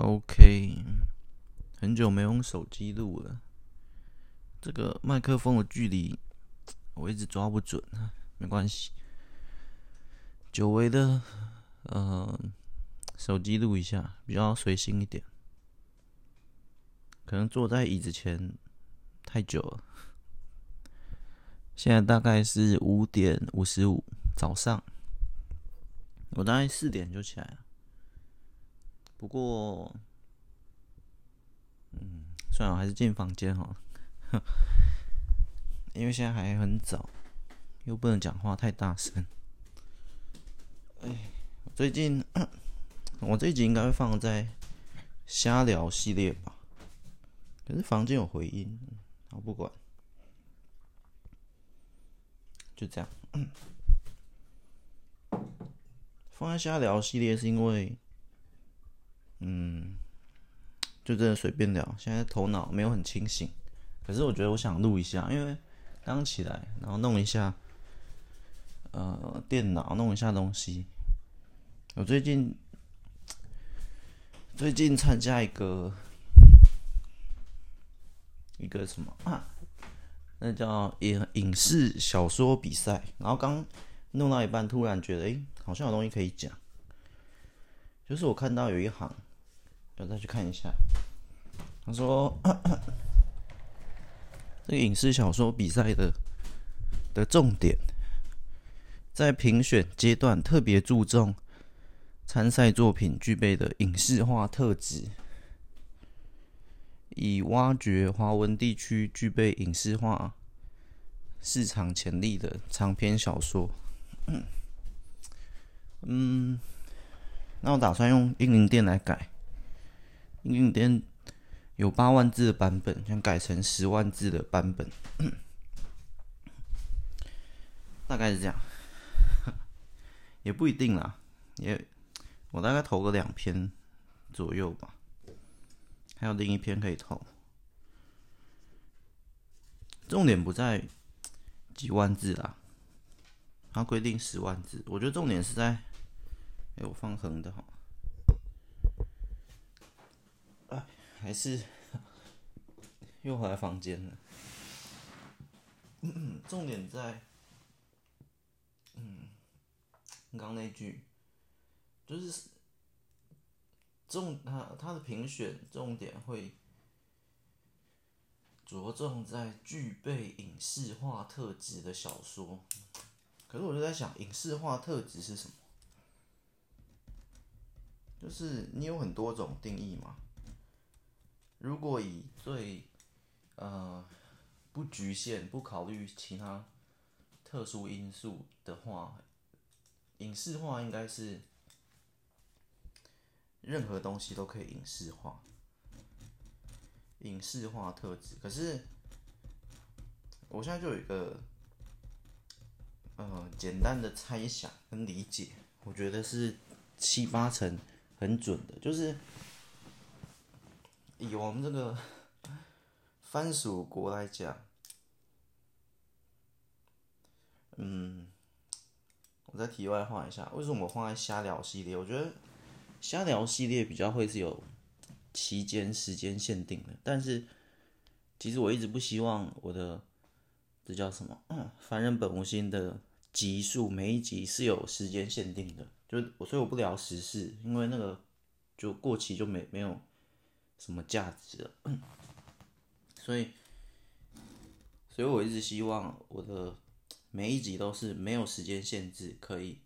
OK，很久没用手机录了，这个麦克风的距离我一直抓不准，没关系，久违的呃手机录一下，比较随性一点。可能坐在椅子前太久了，现在大概是五点五十五早上，我大概四点就起来了。不过，嗯，算了，还是进房间好了，因为现在还很早，又不能讲话太大声。哎，最近我这一集应该会放在瞎聊系列吧，可是房间有回音，我不管，就这样。放在瞎聊系列是因为。嗯，就真的随便聊。现在头脑没有很清醒，可是我觉得我想录一下，因为刚起来，然后弄一下，呃，电脑弄一下东西。我最近最近参加一个一个什么啊？那叫影影视小说比赛。然后刚弄到一半，突然觉得，哎，好像有东西可以讲。就是我看到有一行。我再去看一下。他说：“ 这个影视小说比赛的的重点，在评选阶段特别注重参赛作品具备的影视化特质，以挖掘华文地区具备影视化市场潜力的长篇小说。”嗯，那我打算用英灵殿来改。英灵殿有八万字的版本，想改成十万字的版本，大概是这样，也不一定啦。也我大概投个两篇左右吧，还有另一篇可以投。重点不在几万字啦，它规定十万字，我觉得重点是在，哎，我放横的哈。还是 又回来房间了。重点在，嗯，刚刚那句，就是重他他的评选重点会着重在具备影视化特质的小说。可是我就在想，影视化特质是什么？就是你有很多种定义嘛。如果以最呃不局限、不考虑其他特殊因素的话，影视化应该是任何东西都可以影视化，影视化特质。可是我现在就有一个呃简单的猜想跟理解，我觉得是七八成很准的，就是。以我们这个番薯国来讲，嗯，我再题外话一下，为什么我放在瞎聊系列？我觉得瞎聊系列比较会是有期间时间限定的，但是其实我一直不希望我的这叫什么“ 凡人本无心”的集数每一集是有时间限定的，就我所以我不聊时事，因为那个就过期就没没有。什么价值？所以，所以我一直希望我的每一集都是没有时间限制，可以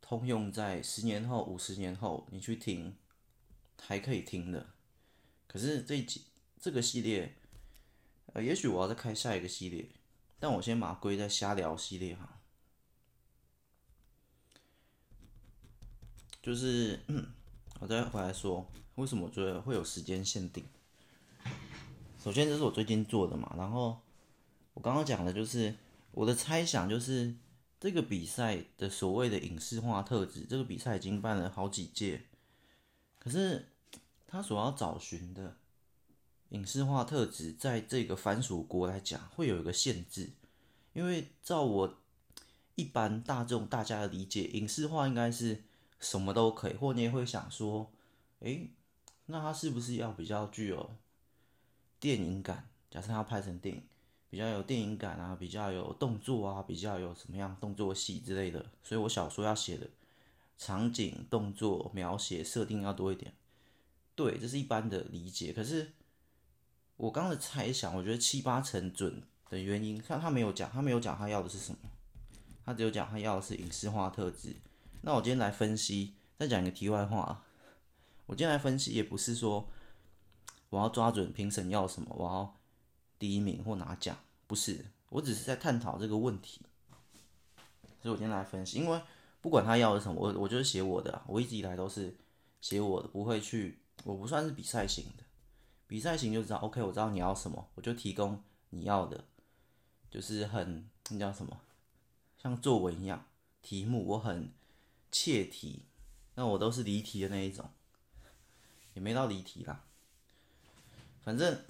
通用在十年后、五十年后你去听还可以听的。可是这一集这个系列，呃，也许我要再开下一个系列，但我先把它归在瞎聊系列哈。就是，我再回来说。为什么我觉得会有时间限定？首先，这是我最近做的嘛。然后，我刚刚讲的就是我的猜想，就是这个比赛的所谓的影视化特质，这个比赛已经办了好几届，可是他所要找寻的影视化特质，在这个番薯国来讲，会有一个限制，因为照我一般大众大家的理解，影视化应该是什么都可以，或你也会想说，诶。那他是不是要比较具有电影感？假设他要拍成电影，比较有电影感啊，比较有动作啊，比较有什么样动作戏之类的。所以我小说要写的场景、动作描写、设定要多一点。对，这是一般的理解。可是我刚刚的猜想，我觉得七八成准的原因，看他没有讲，他没有讲他要的是什么，他只有讲他要的是影视化特质。那我今天来分析，再讲一个题外话。我今天来分析，也不是说我要抓准评审要什么，我要第一名或拿奖，不是，我只是在探讨这个问题。所以我今天来分析，因为不管他要的什么，我我就是写我的，我一直以来都是写我的，不会去，我不算是比赛型的，比赛型就知道，OK，我知道你要什么，我就提供你要的，就是很那叫什么，像作文一样，题目我很切题，那我都是离题的那一种。也没到离题啦，反正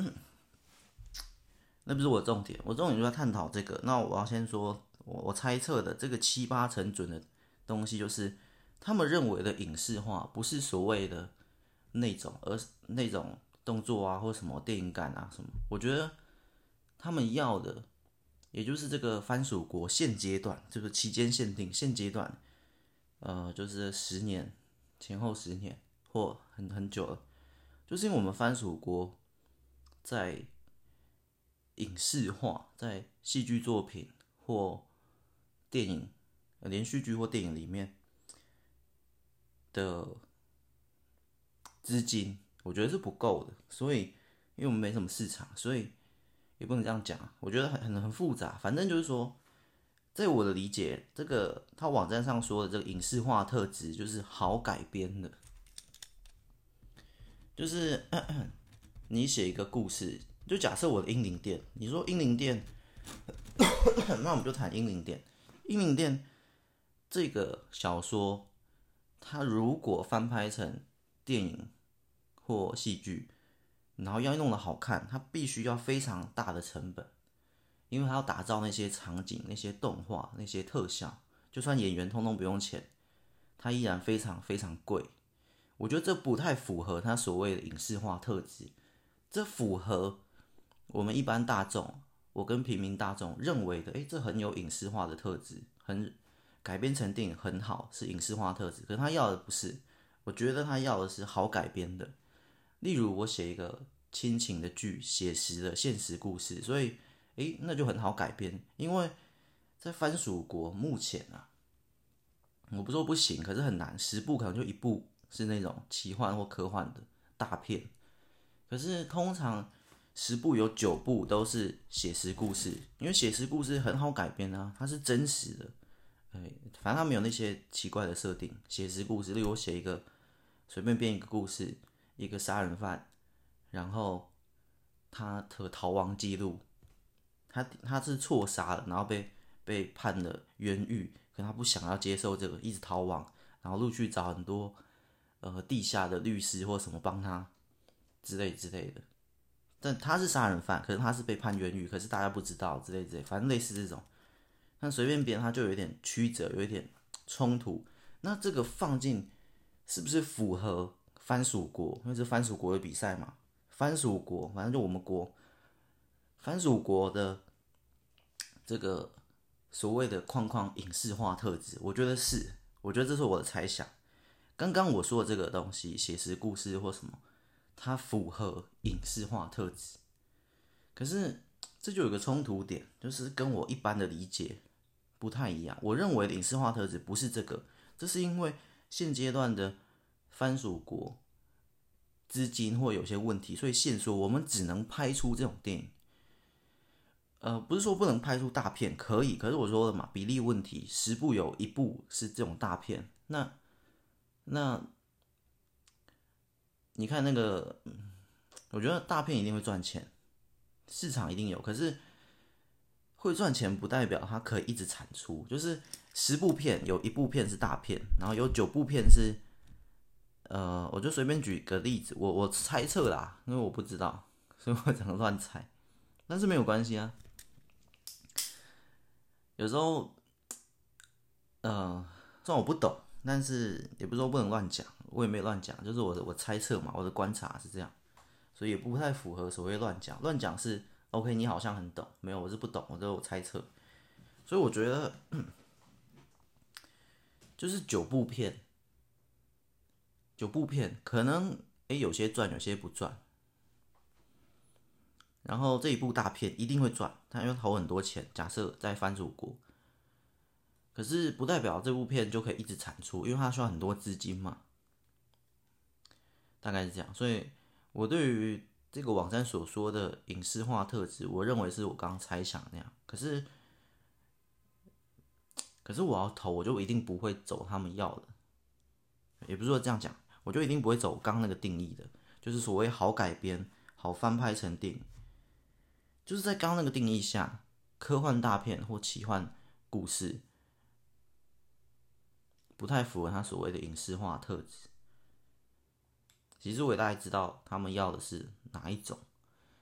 那不是我重点，我重点就在探讨这个。那我要先说，我我猜测的这个七八成准的东西，就是他们认为的影视化，不是所谓的那种，而是那种动作啊，或什么电影感啊什么。我觉得他们要的，也就是这个番薯国现阶段，就是期间限定，现阶段，呃，就是十年前后十年。或很很久了，就是因为我们番薯国在影视化，在戏剧作品或电影、连续剧或电影里面的资金，我觉得是不够的。所以，因为我们没什么市场，所以也不能这样讲。我觉得很很很复杂。反正就是说，在我的理解，这个他网站上说的这个影视化特质，就是好改编的。就是 你写一个故事，就假设我的《英灵殿》，你说《英灵殿》，那我们就谈《英灵殿》。《英灵殿》这个小说，它如果翻拍成电影或戏剧，然后要弄得好看，它必须要非常大的成本，因为他要打造那些场景、那些动画、那些特效，就算演员通通不用钱，他依然非常非常贵。我觉得这不太符合他所谓的影视化特质，这符合我们一般大众，我跟平民大众认为的，诶，这很有影视化的特质，很改编成电影很好，是影视化特质。可是他要的不是，我觉得他要的是好改编的。例如我写一个亲情的剧，写实的现实故事，所以诶，那就很好改编。因为在番薯国目前啊，我不说不行，可是很难，十部可能就一部。是那种奇幻或科幻的大片，可是通常十部有九部都是写实故事，因为写实故事很好改编啊，它是真实的，哎，反正它没有那些奇怪的设定。写实故事，例如我写一个随便编一个故事，一个杀人犯，然后他的逃亡记录，他他是错杀了，然后被被判了冤狱，可他不想要接受这个，一直逃亡，然后陆续找很多。呃，地下的律师或什么帮他之类之类的，但他是杀人犯，可是他是被判冤狱，可是大家不知道之类之类，反正类似这种，那随便编他就有一点曲折，有一点冲突。那这个放进是不是符合番薯国？因为是番薯国的比赛嘛，番薯国反正就我们国，番薯国的这个所谓的框框影视化特质，我觉得是，我觉得这是我的猜想。刚刚我说的这个东西，写实故事或什么，它符合影视化特质。可是这就有个冲突点，就是跟我一般的理解不太一样。我认为影视化特质不是这个，这是因为现阶段的番薯国资金或有些问题，所以现说我们只能拍出这种电影。呃，不是说不能拍出大片，可以。可是我说了嘛，比例问题，十部有一部是这种大片，那。那你看那个，我觉得大片一定会赚钱，市场一定有。可是会赚钱不代表它可以一直产出，就是十部片有一部片是大片，然后有九部片是，呃，我就随便举个例子，我我猜测啦，因为我不知道，所以我只能乱猜。但是没有关系啊，有时候，呃，虽然我不懂。但是也不是说不能乱讲，我也没有乱讲，就是我的我猜测嘛，我的观察是这样，所以也不太符合所谓乱讲。乱讲是 OK，你好像很懂，没有，我是不懂，我都有猜测。所以我觉得，就是九部片，九部片可能诶有些赚，有些不赚。然后这一部大片一定会赚，他因为投很多钱。假设在番薯国，可是不代表这部片就可以一直产出，因为它需要很多资金嘛。大概是这样，所以我对于这个网站所说的影视化特质，我认为是我刚刚猜想那样。可是，可是我要投，我就一定不会走他们要的，也不是说这样讲，我就一定不会走刚那个定义的，就是所谓好改编、好翻拍成电影。就是在刚刚那个定义下，科幻大片或奇幻故事不太符合他所谓的影视化特质。其实我也大概知道他们要的是哪一种，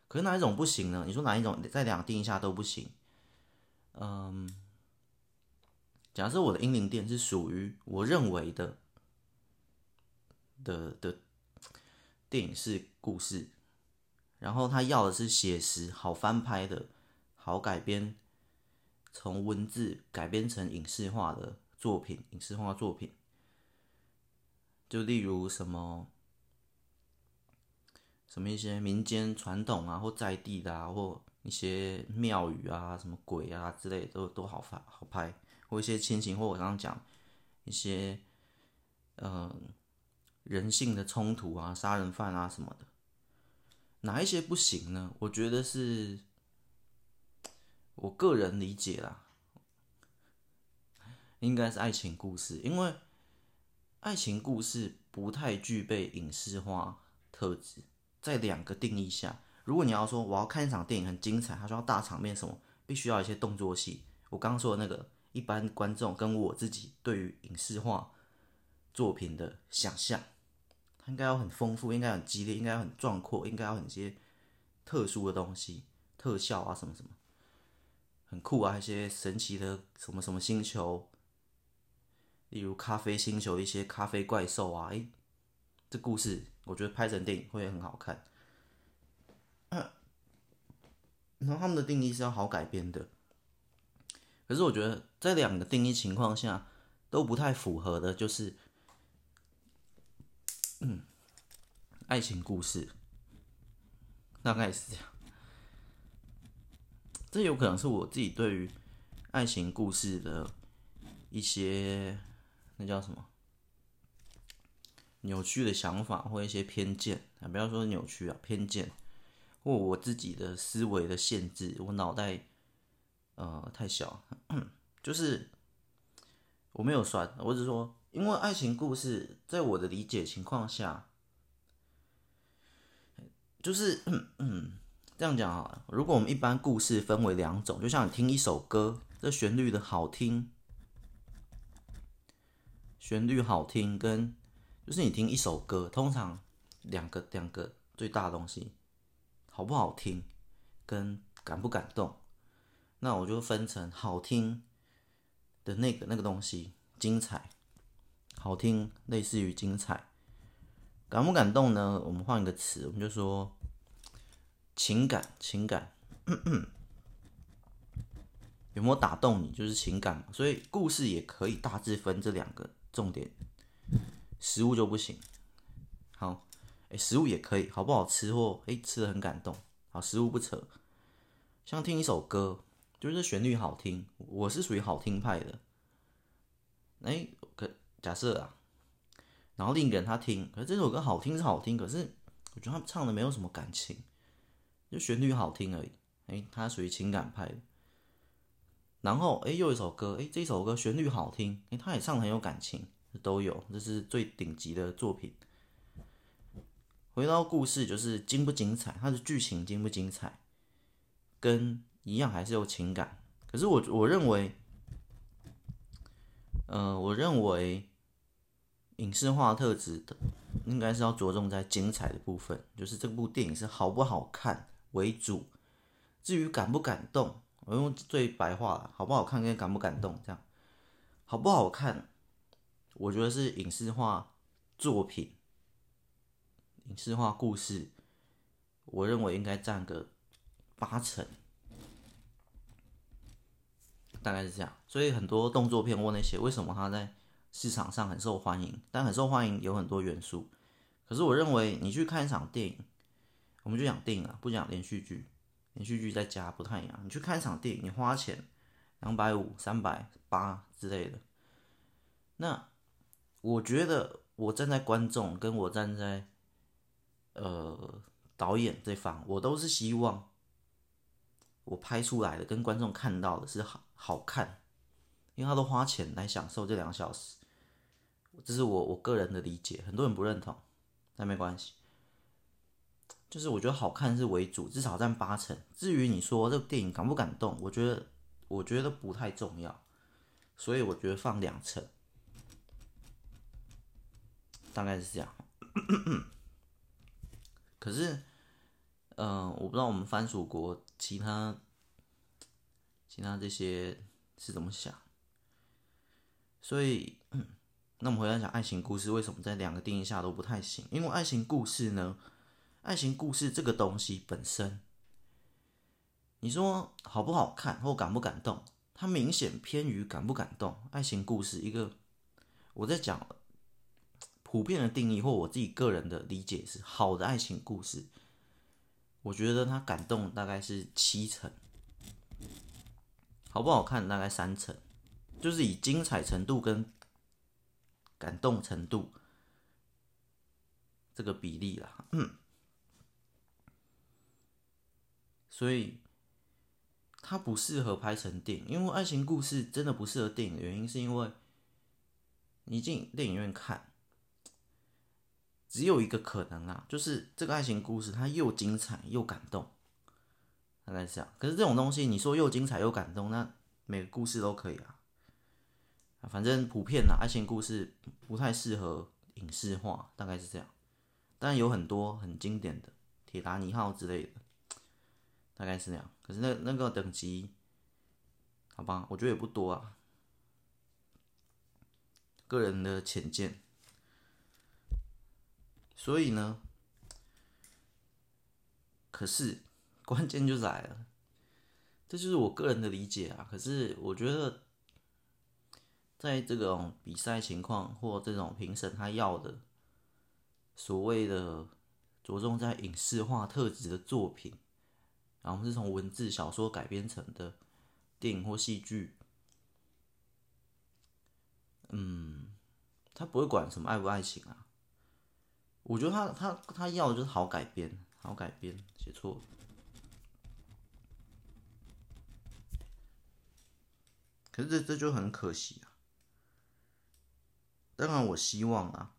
可是哪一种不行呢？你说哪一种在两个定义下都不行？嗯，假设我的《英灵殿》是属于我认为的的的电影式故事。然后他要的是写实、好翻拍的、好改编，从文字改编成影视化的作品。影视化作品，就例如什么什么一些民间传统啊，或在地的啊，或一些庙宇啊、什么鬼啊之类的，都都好发好拍。或一些亲情，或我刚刚讲一些嗯、人性的冲突啊、杀人犯啊什么的。哪一些不行呢？我觉得是我个人理解啦，应该是爱情故事，因为爱情故事不太具备影视化特质。在两个定义下，如果你要说我要看一场电影很精彩，它需要大场面什么，必须要一些动作戏。我刚刚说的那个，一般观众跟我自己对于影视化作品的想象。应该要很丰富，应该很激烈，应该要很壮阔，应该要很些特殊的东西，特效啊什么什么，很酷啊！一些神奇的什么什么星球，例如咖啡星球一些咖啡怪兽啊，诶，这故事我觉得拍成电影会很好看。然后他们的定义是要好改编的，可是我觉得在两个定义情况下都不太符合的，就是。嗯，爱情故事。大概是这样。这有可能是我自己对于爱情故事的一些那叫什么？扭曲的想法或一些偏见。啊，不要说扭曲啊，偏见。或我自己的思维的限制，我脑袋呃太小，就是我没有算，我只是说。因为爱情故事，在我的理解情况下，就是嗯，这样讲啊。如果我们一般故事分为两种，就像你听一首歌，这旋律的好听，旋律好听跟就是你听一首歌，通常两个两个最大的东西，好不好听跟感不感动，那我就分成好听的那个那个东西，精彩。好听，类似于精彩，感不感动呢？我们换一个词，我们就说情感，情感 有没有打动你，就是情感嘛。所以故事也可以大致分这两个重点，食物就不行。好，哎，食物也可以，好不好吃或哎吃的很感动。好，食物不扯，像听一首歌，就是旋律好听，我是属于好听派的。哎，可。假设啊，然后另一个人他听，可是这首歌好听是好听，可是我觉得他唱的没有什么感情，就旋律好听而已。哎，他属于情感派的。然后哎，又一首歌，哎，这首歌旋律好听，哎，他也唱的很有感情，都有，这是最顶级的作品。回到故事，就是精不精彩，它的剧情精不精彩，跟一样还是有情感。可是我我认为，呃，我认为。影视化特质的，应该是要着重在精彩的部分，就是这部电影是好不好看为主。至于感不感动，我用最白话，好不好看跟感不感动这样，好不好看，我觉得是影视化作品，影视化故事，我认为应该占个八成，大概是这样。所以很多动作片问那些，为什么他在市场上很受欢迎？但很受欢迎有很多元素。可是我认为，你去看一场电影，我们就讲电影啊，不讲连续剧。连续剧在家不太一样。你去看一场电影，你花钱两百五、三百八之类的。那我觉得，我站在观众，跟我站在呃导演这方，我都是希望我拍出来的跟观众看到的是好好看，因为他都花钱来享受这两小时。这是我我个人的理解，很多人不认同，但没关系。就是我觉得好看是为主，至少占八成。至于你说这个电影感不感动，我觉得我觉得不太重要，所以我觉得放两成，大概是这样。可是，嗯、我不知道我们番薯国其他其他这些是怎么想。所以，那我们回来讲爱情故事，为什么在两个定义下都不太行？因为爱情故事呢？爱情故事这个东西本身，你说好不好看或感不感动，它明显偏于感不感动。爱情故事一个，我在讲普遍的定义或我自己个人的理解是，好的爱情故事，我觉得它感动大概是七成，好不好看大概三成，就是以精彩程度跟感动程度这个比例啦。嗯。所以，它不适合拍成电影，因为爱情故事真的不适合电影的原因，是因为你进电影院看，只有一个可能啊，就是这个爱情故事它又精彩又感动，大概是这样。可是这种东西，你说又精彩又感动，那每个故事都可以啊。反正普遍啊，爱情故事不太适合影视化，大概是这样。但有很多很经典的《铁达尼号》之类的。大概是那样，可是那那个等级，好吧，我觉得也不多啊，个人的浅见。所以呢，可是关键就来了，这就是我个人的理解啊。可是我觉得，在这种比赛情况或这种评审他要的所谓的着重在影视化特质的作品。然后是从文字小说改编成的电影或戏剧，嗯，他不会管什么爱不爱情啊。我觉得他他他要的就是好改编，好改编，写错。可是这这就很可惜啊。当然，我希望啊，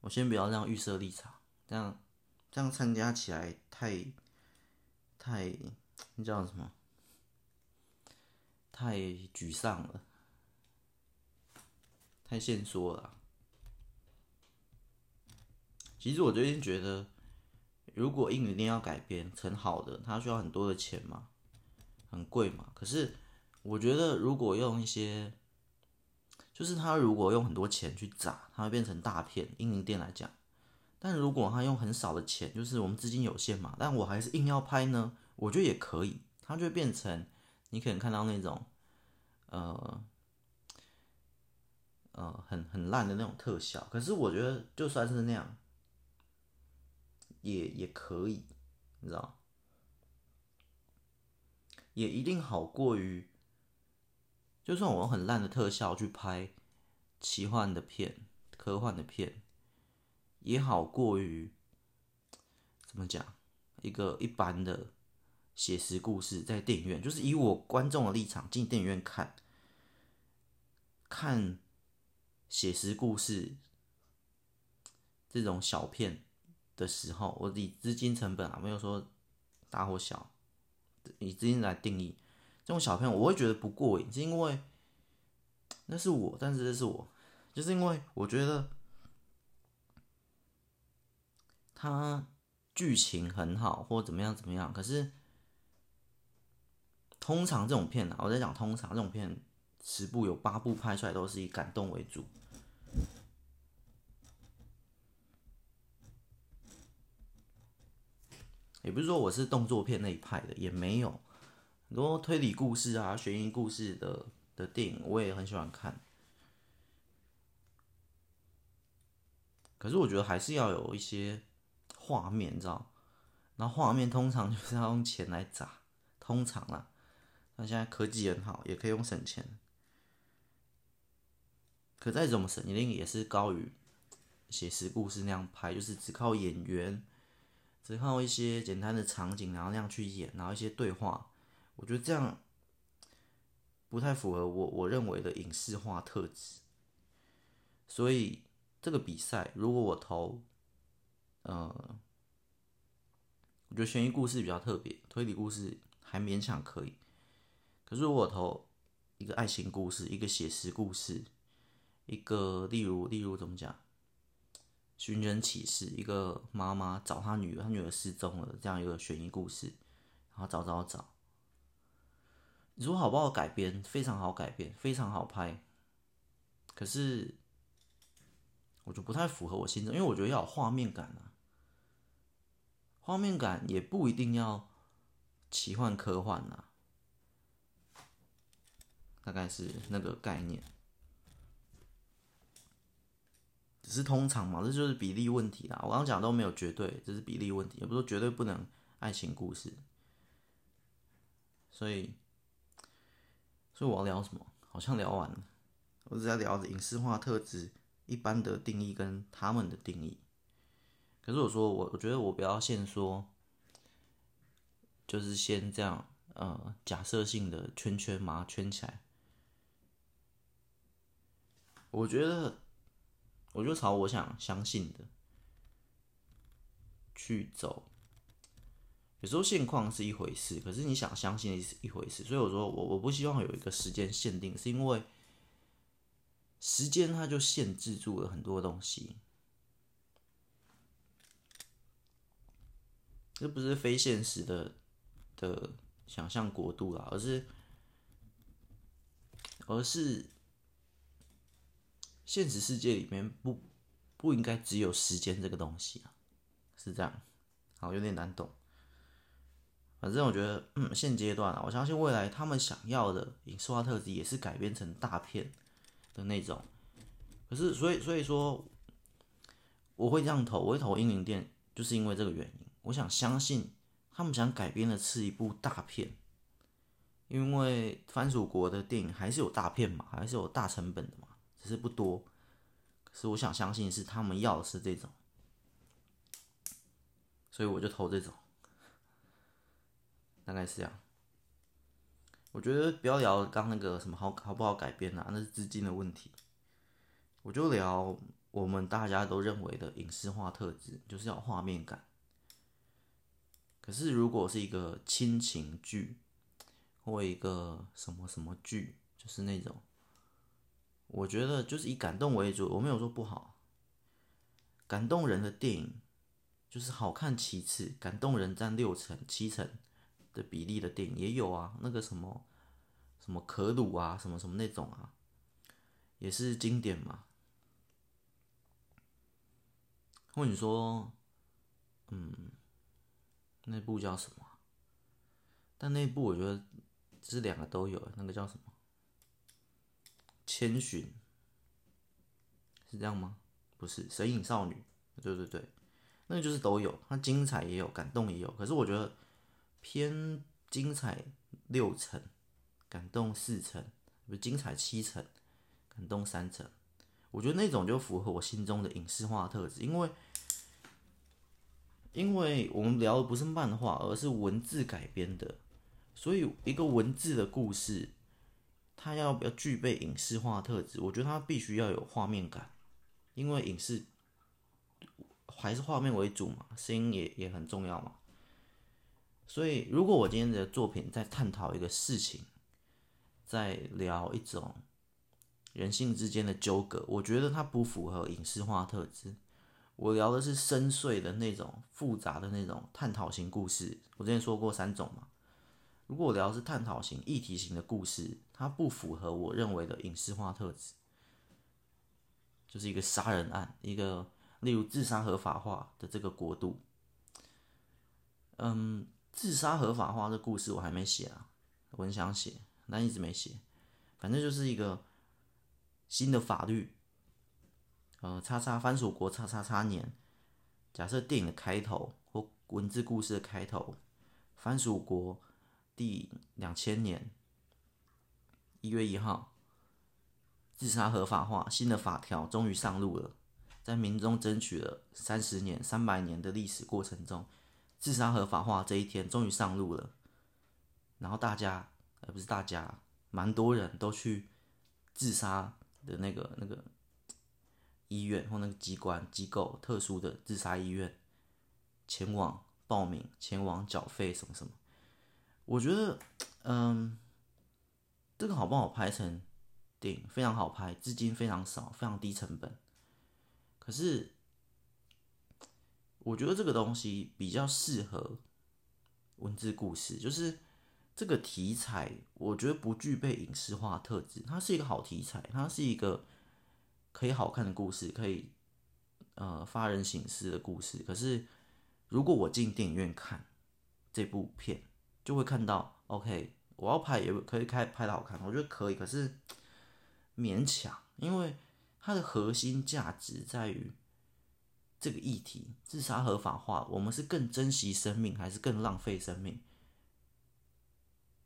我先不要这样预设立场，这样这样参加起来太。太，你叫什么？太沮丧了，太限缩了。其实我最近觉得，如果硬一定要改编成好的，它需要很多的钱嘛，很贵嘛。可是我觉得，如果用一些，就是他如果用很多钱去砸，它会变成大片。英灵殿来讲。但如果他用很少的钱，就是我们资金有限嘛，但我还是硬要拍呢，我觉得也可以，它就会变成你可能看到那种，呃，呃，很很烂的那种特效。可是我觉得就算是那样，也也可以，你知道，也一定好过于，就算我用很烂的特效去拍奇幻的片、科幻的片。也好过于怎么讲，一个一般的写实故事在电影院，就是以我观众的立场进电影院看，看写实故事这种小片的时候，我以资金成本啊，没有说大或小，以资金来定义种小朋友，我会觉得不过瘾，是因为那是我，但是这是我，就是因为我觉得他剧情很好或怎么样怎么样，可是通常这种片啊，我在讲通常这种片，十部有八部拍出来都是以感动为主。也不是说我是动作片那一派的，也没有，很多推理故事啊、悬疑故事的的电影，我也很喜欢看。可是我觉得还是要有一些画面，你知道？然后画面通常就是要用钱来砸，通常啦。那现在科技很好，也可以用省钱。可再怎么省，一定也是高于写实故事那样拍，就是只靠演员。只靠一些简单的场景，然后那样去演，然后一些对话，我觉得这样不太符合我我认为的影视化特质。所以这个比赛，如果我投，呃，我觉得悬疑故事比较特别，推理故事还勉强可以。可是如果我投一个爱情故事，一个写实故事，一个例如例如怎么讲？寻人启事，一个妈妈找她女儿，她女儿失踪了，这样一个悬疑故事，然后找找找。你说好不好改编？非常好改编，非常好拍。可是，我就不太符合我心中，因为我觉得要有画面感啊。画面感也不一定要奇幻科幻啊，大概是那个概念。只是通常嘛，这就是比例问题啦。我刚刚讲都没有绝对，这是比例问题，也不是说绝对不能爱情故事。所以，所以我要聊什么？好像聊完了。我只在聊影视化特质一般的定义跟他们的定义。可是我说我，我觉得我不要先说，就是先这样，呃，假设性的圈圈嘛，圈起来。我觉得。我就朝我想相信的去走。有时候现况是一回事，可是你想相信是一回事。所以我说我我不希望有一个时间限定，是因为时间它就限制住了很多东西。这不是非现实的的想象国度啦，而是而是。现实世界里面不不应该只有时间这个东西啊，是这样，好，有点难懂。反正我觉得，嗯，现阶段啊，我相信未来他们想要的影视化特质也是改编成大片的那种。可是，所以所以说，我会这样投，我会投《英灵殿》，就是因为这个原因。我想相信他们想改编的是一部大片，因为番薯国的电影还是有大片嘛，还是有大成本的嘛。只是不多，可是我想相信是他们要的是这种，所以我就投这种，大概是这样。我觉得不要聊刚那个什么好好不好改编啊，那是资金的问题。我就聊我们大家都认为的影视化特质，就是要画面感。可是如果是一个亲情剧，或一个什么什么剧，就是那种。我觉得就是以感动为主，我没有说不好。感动人的电影就是好看其次，感动人占六成七成的比例的电影也有啊。那个什么什么可鲁啊，什么什么那种啊，也是经典嘛。或你说，嗯，那部叫什么？但那部我觉得是两个都有，那个叫什么？千寻是这样吗？不是，神隐少女，对对对，那个就是都有，它精彩也有，感动也有。可是我觉得偏精彩六成，感动四成，不精彩七成，感动三成。我觉得那种就符合我心中的影视化特质，因为因为我们聊的不是漫画，而是文字改编的，所以一个文字的故事。它要不要具备影视化特质？我觉得它必须要有画面感，因为影视还是画面为主嘛，声音也也很重要嘛。所以，如果我今天的作品在探讨一个事情，在聊一种人性之间的纠葛，我觉得它不符合影视化特质。我聊的是深邃的那种、复杂的那种探讨型故事。我之前说过三种嘛。如果我聊的是探讨型、议题型的故事，它不符合我认为的影视化特质，就是一个杀人案，一个例如自杀合法化的这个国度，嗯，自杀合法化的故事我还没写啊，我很想写，但一直没写。反正就是一个新的法律，呃，叉叉番薯国叉叉叉年。假设电影的开头或文字故事的开头，番薯国第两千年一月一号，自杀合法化，新的法条终于上路了。在民众争取了三十年、三百年的历史过程中，自杀合法化这一天终于上路了。然后大家，而不是大家，蛮多人都去自杀的那个那个。医院或那个机关机构特殊的自杀医院，前往报名，前往缴费什么什么。我觉得，嗯，这个好不好拍成电影？非常好拍，资金非常少，非常低成本。可是，我觉得这个东西比较适合文字故事，就是这个题材，我觉得不具备影视化特质。它是一个好题材，它是一个。可以好看的故事，可以呃发人省思的故事。可是，如果我进电影院看这部片，就会看到，OK，我要拍也可以开拍的好看，我觉得可以。可是勉强，因为它的核心价值在于这个议题：自杀合法化，我们是更珍惜生命，还是更浪费生命？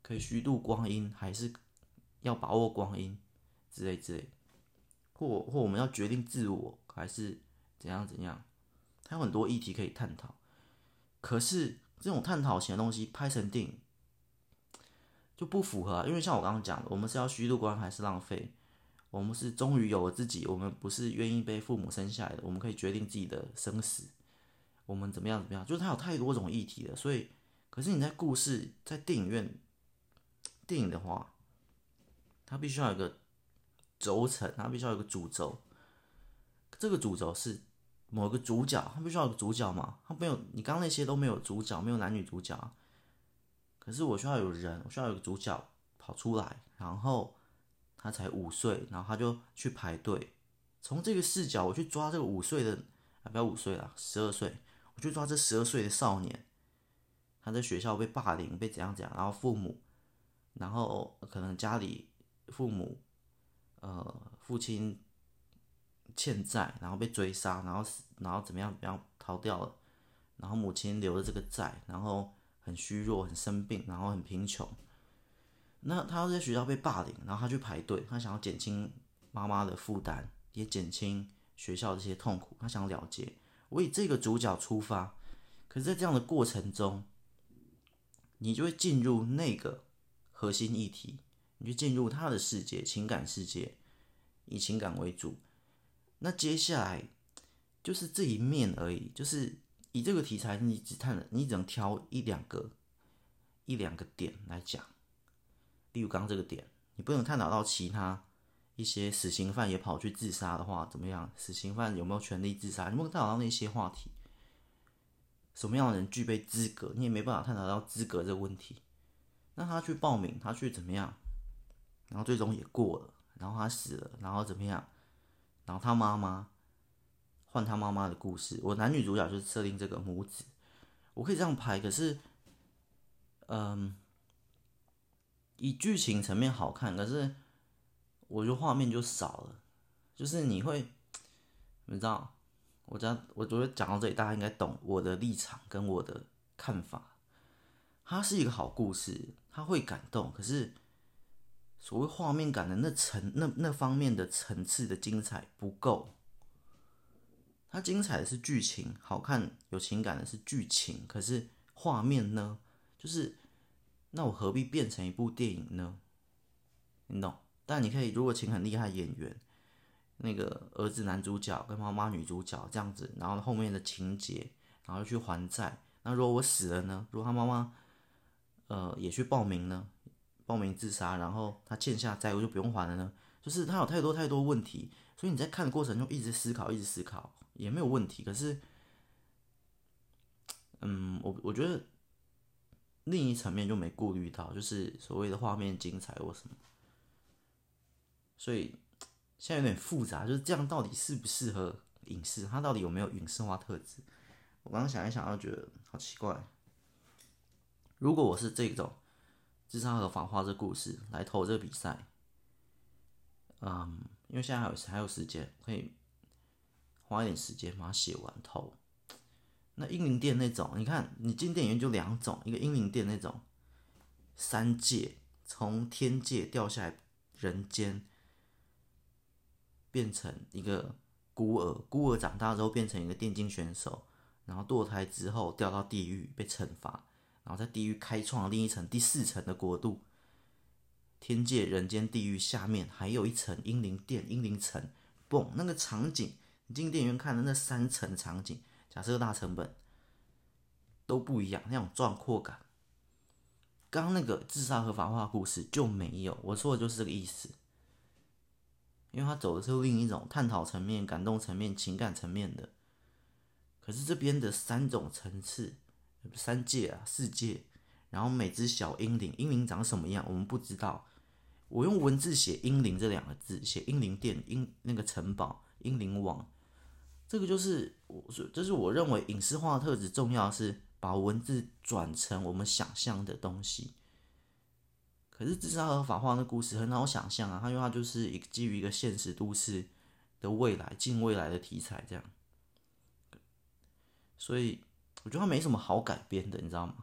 可以虚度光阴，还是要把握光阴？之类之类。或或我们要决定自我还是怎样怎样，它有很多议题可以探讨。可是这种探讨型的东西拍成电影就不符合，因为像我刚刚讲的，我们是要虚度光还是浪费？我们是终于有了自己，我们不是愿意被父母生下来的，我们可以决定自己的生死。我们怎么样怎么样？就是它有太多种议题了，所以可是你在故事在电影院电影的话，它必须要有个。轴承，它必须要有个主轴。这个主轴是某个主角，它必须要有个主角嘛？它没有，你刚刚那些都没有主角，没有男女主角。可是我需要有人，我需要有个主角跑出来，然后他才五岁，然后他就去排队。从这个视角，我去抓这个五岁的，啊，不要五岁了，十二岁，我去抓这十二岁的少年。他在学校被霸凌，被怎样怎样，然后父母，然后可能家里父母。呃，父亲欠债，然后被追杀，然后，然后怎么样？怎么样逃掉了？然后母亲留了这个债，然后很虚弱，很生病，然后很贫穷。那他要在学校被霸凌，然后他去排队，他想要减轻妈妈的负担，也减轻学校这些痛苦。他想了结，我以这个主角出发，可是，在这样的过程中，你就会进入那个核心议题。你就进入他的世界，情感世界，以情感为主。那接下来就是这一面而已，就是以这个题材，你只探了，你只能挑一两个、一两个点来讲。例如刚这个点，你不能探讨到其他一些死刑犯也跑去自杀的话，怎么样？死刑犯有没有权利自杀？你不能探讨到那些话题。什么样的人具备资格？你也没办法探讨到资格这个问题。那他去报名，他去怎么样？然后最终也过了，然后他死了，然后怎么样？然后他妈妈换他妈妈的故事。我男女主角就是设定这个母子，我可以这样拍。可是，嗯，以剧情层面好看，可是我觉得画面就少了。就是你会，你知道，我讲，我觉得讲到这里，大家应该懂我的立场跟我的看法。它是一个好故事，它会感动，可是。所谓画面感的那层那那方面的层次的精彩不够，它精彩的是剧情，好看有情感的是剧情，可是画面呢？就是那我何必变成一部电影呢？你懂？但你可以，如果请很厉害演员，那个儿子男主角跟妈妈女主角这样子，然后后面的情节，然后去还债。那如果我死了呢？如果他妈妈呃也去报名呢？报名自杀，然后他欠下债务就不用还了呢？就是他有太多太多问题，所以你在看的过程中一直思考，一直思考也没有问题。可是，嗯，我我觉得另一层面就没顾虑到，就是所谓的画面精彩或什么，所以现在有点复杂，就是这样到底适不适合影视？它到底有没有影视化特质？我刚刚想一想，就觉得好奇怪。如果我是这种自杀和法化这故事来投这个比赛，嗯，因为现在还有还有时间，可以花一点时间把它写完投。那英灵殿那种，你看你进电影院就两种，一个英灵殿那种三界从天界掉下来人间，变成一个孤儿，孤儿长大之后变成一个电竞选手，然后堕胎之后掉到地狱被惩罚，然后在地狱开创另一层第四层的国度，天界、人间、地狱下面还有一层英灵殿、英灵城，嘣，那个场景，你进电影院看的那三层场景。假设大成本都不一样，那种壮阔感，刚刚那个自杀合法化故事就没有。我说的就是这个意思，因为他走的是另一种探讨层面、感动层面、情感层面的。可是这边的三种层次、三界啊、四界，然后每只小英灵，英灵长什么样我们不知道。我用文字写“英灵”这两个字，写英灵殿、英那个城堡、英灵王。这个就是我说，这是我认为影视化的特质重要，是把文字转成我们想象的东西。可是自杀合法化的故事很好想象啊，它因为它就是一基于一个现实都市的未来、近未来的题材这样，所以我觉得它没什么好改编的，你知道吗？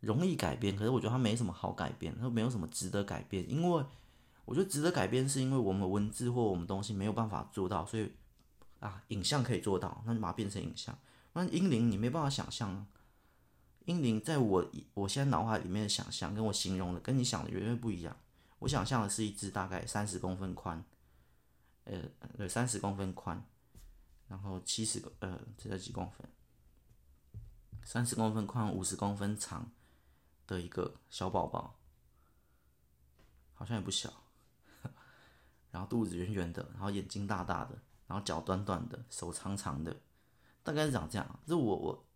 容易改编，可是我觉得它没什么好改编，它没有什么值得改编，因为我觉得值得改编是因为我们文字或我们东西没有办法做到，所以。啊，影像可以做到，那就把它变成影像。那英灵你没办法想象啊，英灵在我我现在脑海里面的想象，跟我形容的跟你想的远远不一样。我想象的是一只大概三十公分宽，呃，对，三十公分宽，然后七十个，呃，这叫几公分？三十公分宽，五十公分长的一个小宝宝，好像也不小，然后肚子圆圆的，然后眼睛大大的。然后脚短短的，手长长的，大概是长这样。这我我，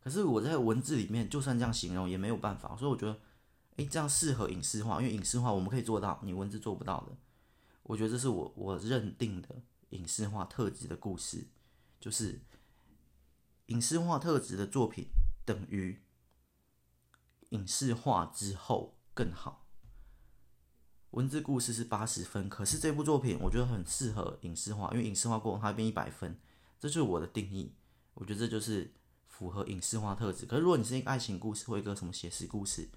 可是我在文字里面，就算这样形容也没有办法。所以我觉得，哎，这样适合影视化，因为影视化我们可以做到，你文字做不到的。我觉得这是我我认定的影视化特质的故事，就是影视化特质的作品等于影视化之后更好。文字故事是八十分，可是这部作品我觉得很适合影视化，因为影视化过后它变一百分，这就是我的定义。我觉得这就是符合影视化特质。可是如果你是一个爱情故事或一个什么写实故事，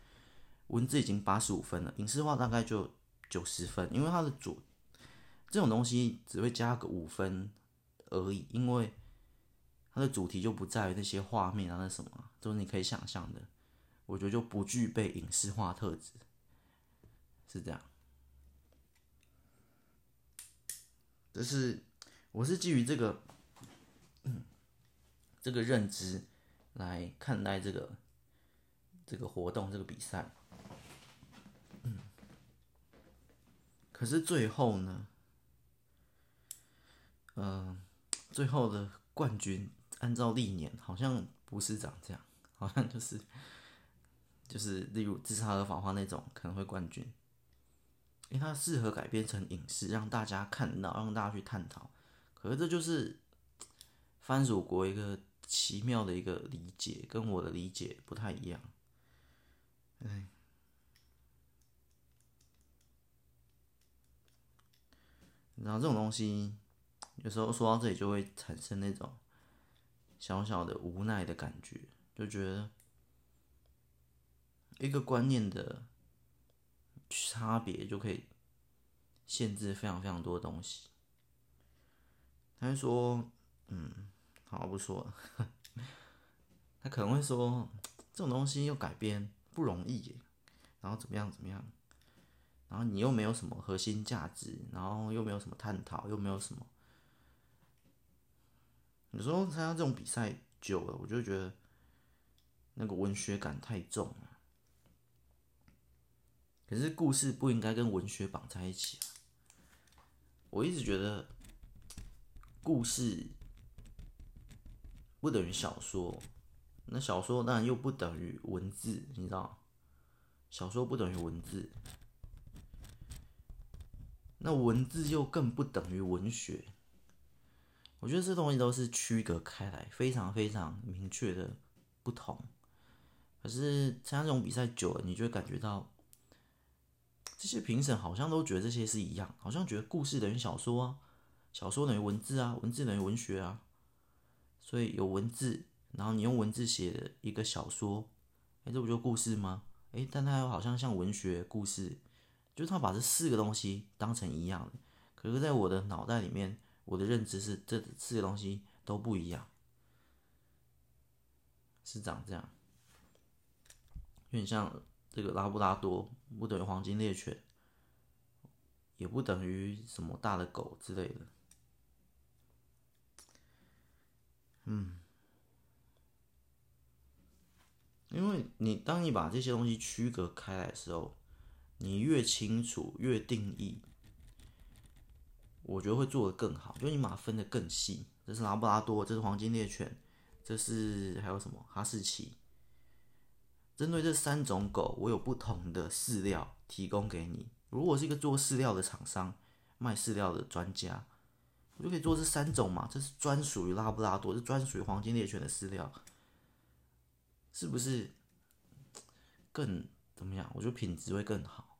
文字已经八十五分了，影视化大概就九十分，因为它的主这种东西只会加个五分而已，因为它的主题就不在于那些画面啊，那什么，都是你可以想象的。我觉得就不具备影视化特质，是这样。就是，我是基于这个，这个认知来看待这个这个活动、这个比赛。可是最后呢，嗯、最后的冠军按照历年好像不是长这样，好像就是就是例如自杀和法化那种可能会冠军。因为它适合改编成影视，让大家看到，让大家去探讨。可是这就是番薯国一个奇妙的一个理解，跟我的理解不太一样。哎，然后这种东西，有时候说到这里就会产生那种小小的无奈的感觉，就觉得一个观念的。差别就可以限制非常非常多的东西。他说：“嗯，好，不说了。”他可能会说：“这种东西又改编不容易，然后怎么样怎么样，然后你又没有什么核心价值，然后又没有什么探讨，又没有什么。”有时候参加这种比赛久了，我就觉得那个文学感太重了。可是故事不应该跟文学绑在一起啊！我一直觉得故事不等于小说，那小说当然又不等于文字，你知道？小说不等于文字，那文字又更不等于文学。我觉得这东西都是区隔开来，非常非常明确的不同。可是参加这种比赛久了，你就会感觉到，这些评审好像都觉得这些是一样，好像觉得故事等于小说啊，小说等于文字啊，文字等于文学啊。所以有文字，然后你用文字写的一个小说，哎，这不就故事吗？哎，但它又好像像文学故事，就是他把这四个东西当成一样的。可是，在我的脑袋里面，我的认知是这四个东西都不一样，是长这样。有点像这个拉布拉多不等于黄金猎犬，也不等于什么大的狗之类的。嗯，因为你当你把这些东西区隔开来的时候，你越清楚越定义，我觉得会做得更好。就你把它分得更细，这是拉布拉多，这是黄金猎犬，这是还有什么哈士奇。针对这三种狗，我有不同的饲料提供给你。如果是一个做饲料的厂商，卖饲料的专家，我就可以做这三种嘛。这是专属于拉布拉多，是专属于黄金猎犬的饲料，是不是更怎么样？我觉得品质会更好。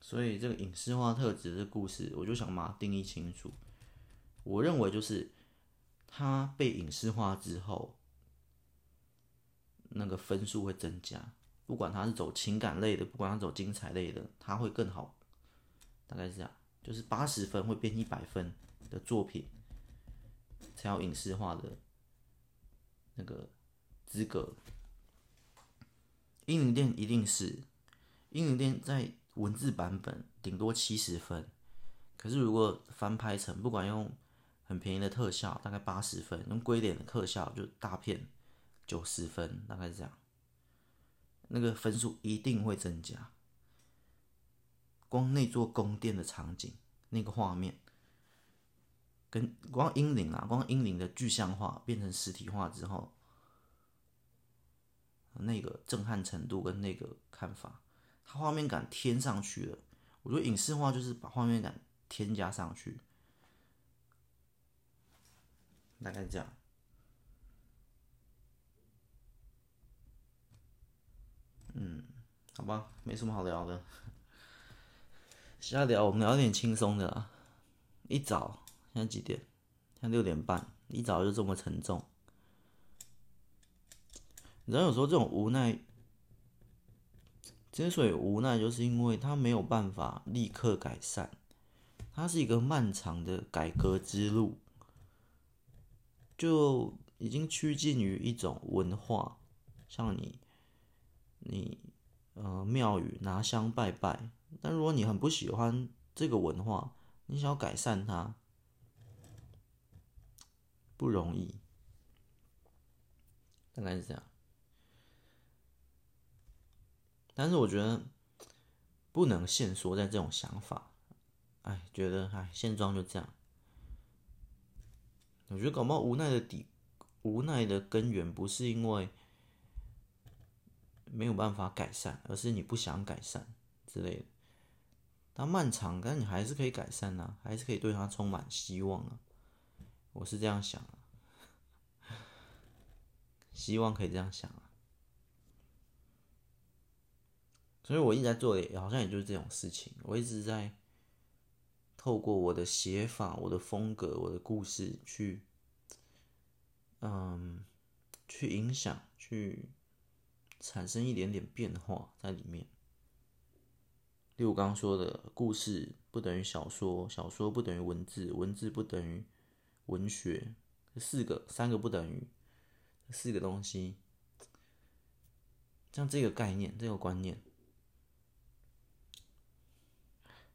所以这个影视化特质的故事，我就想把它定义清楚。我认为就是，它被影视化之后，那个分数会增加。不管它是走情感类的，不管它走精彩类的，它会更好。大概是这样，就是八十分会变一百分的作品，才有影视化的那个资格。英灵殿一定是，英灵殿在文字版本顶多七十分，可是如果翻拍成，不管用。很便宜的特效，大概八十分，用龟点的特效就大片九十分，大概是这样。那个分数一定会增加。光那座宫殿的场景，那个画面，跟光英灵啊，光英灵的具象化变成实体化之后，那个震撼程度跟那个看法，它画面感添上去了。我觉得影视化就是把画面感添加上去。大概这样，嗯，好吧，没什么好聊的，瞎聊。我们聊点轻松的啦。一早，现在几点？现在六点半。一早就这么沉重。人有时候这种无奈，之所以无奈，就是因为他没有办法立刻改善，它是一个漫长的改革之路。就已经趋近于一种文化，像你，你呃庙宇拿香拜拜，但如果你很不喜欢这个文化，你想要改善它，不容易，大概是这样。但是我觉得不能限缩在这种想法，哎，觉得哎现状就这样。我觉得感冒无奈的底，无奈的根源不是因为没有办法改善，而是你不想改善之类的。它漫长，但你还是可以改善啊，还是可以对它充满希望啊。我是这样想啊，希望可以这样想啊。所以我一直在做的，好像也就是这种事情。我一直在。透过我的写法、我的风格、我的故事去，嗯，去影响、去产生一点点变化在里面。例如我刚刚说的，故事不等于小说，小说不等于文字，文字不等于文学，四个、三个不等于，四个东西，像这个概念、这个观念，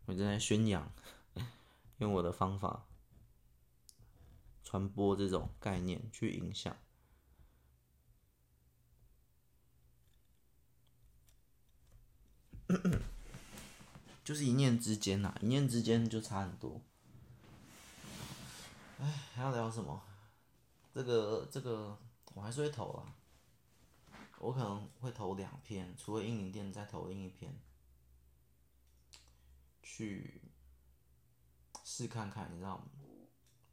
我正在宣扬。用我的方法传播这种概念去影响，就是一念之间呐，一念之间就差很多。哎，还要聊什么？这个这个，我还是会投啊。我可能会投两篇，除了英灵殿再投另一篇，去。试看看，你知道吗？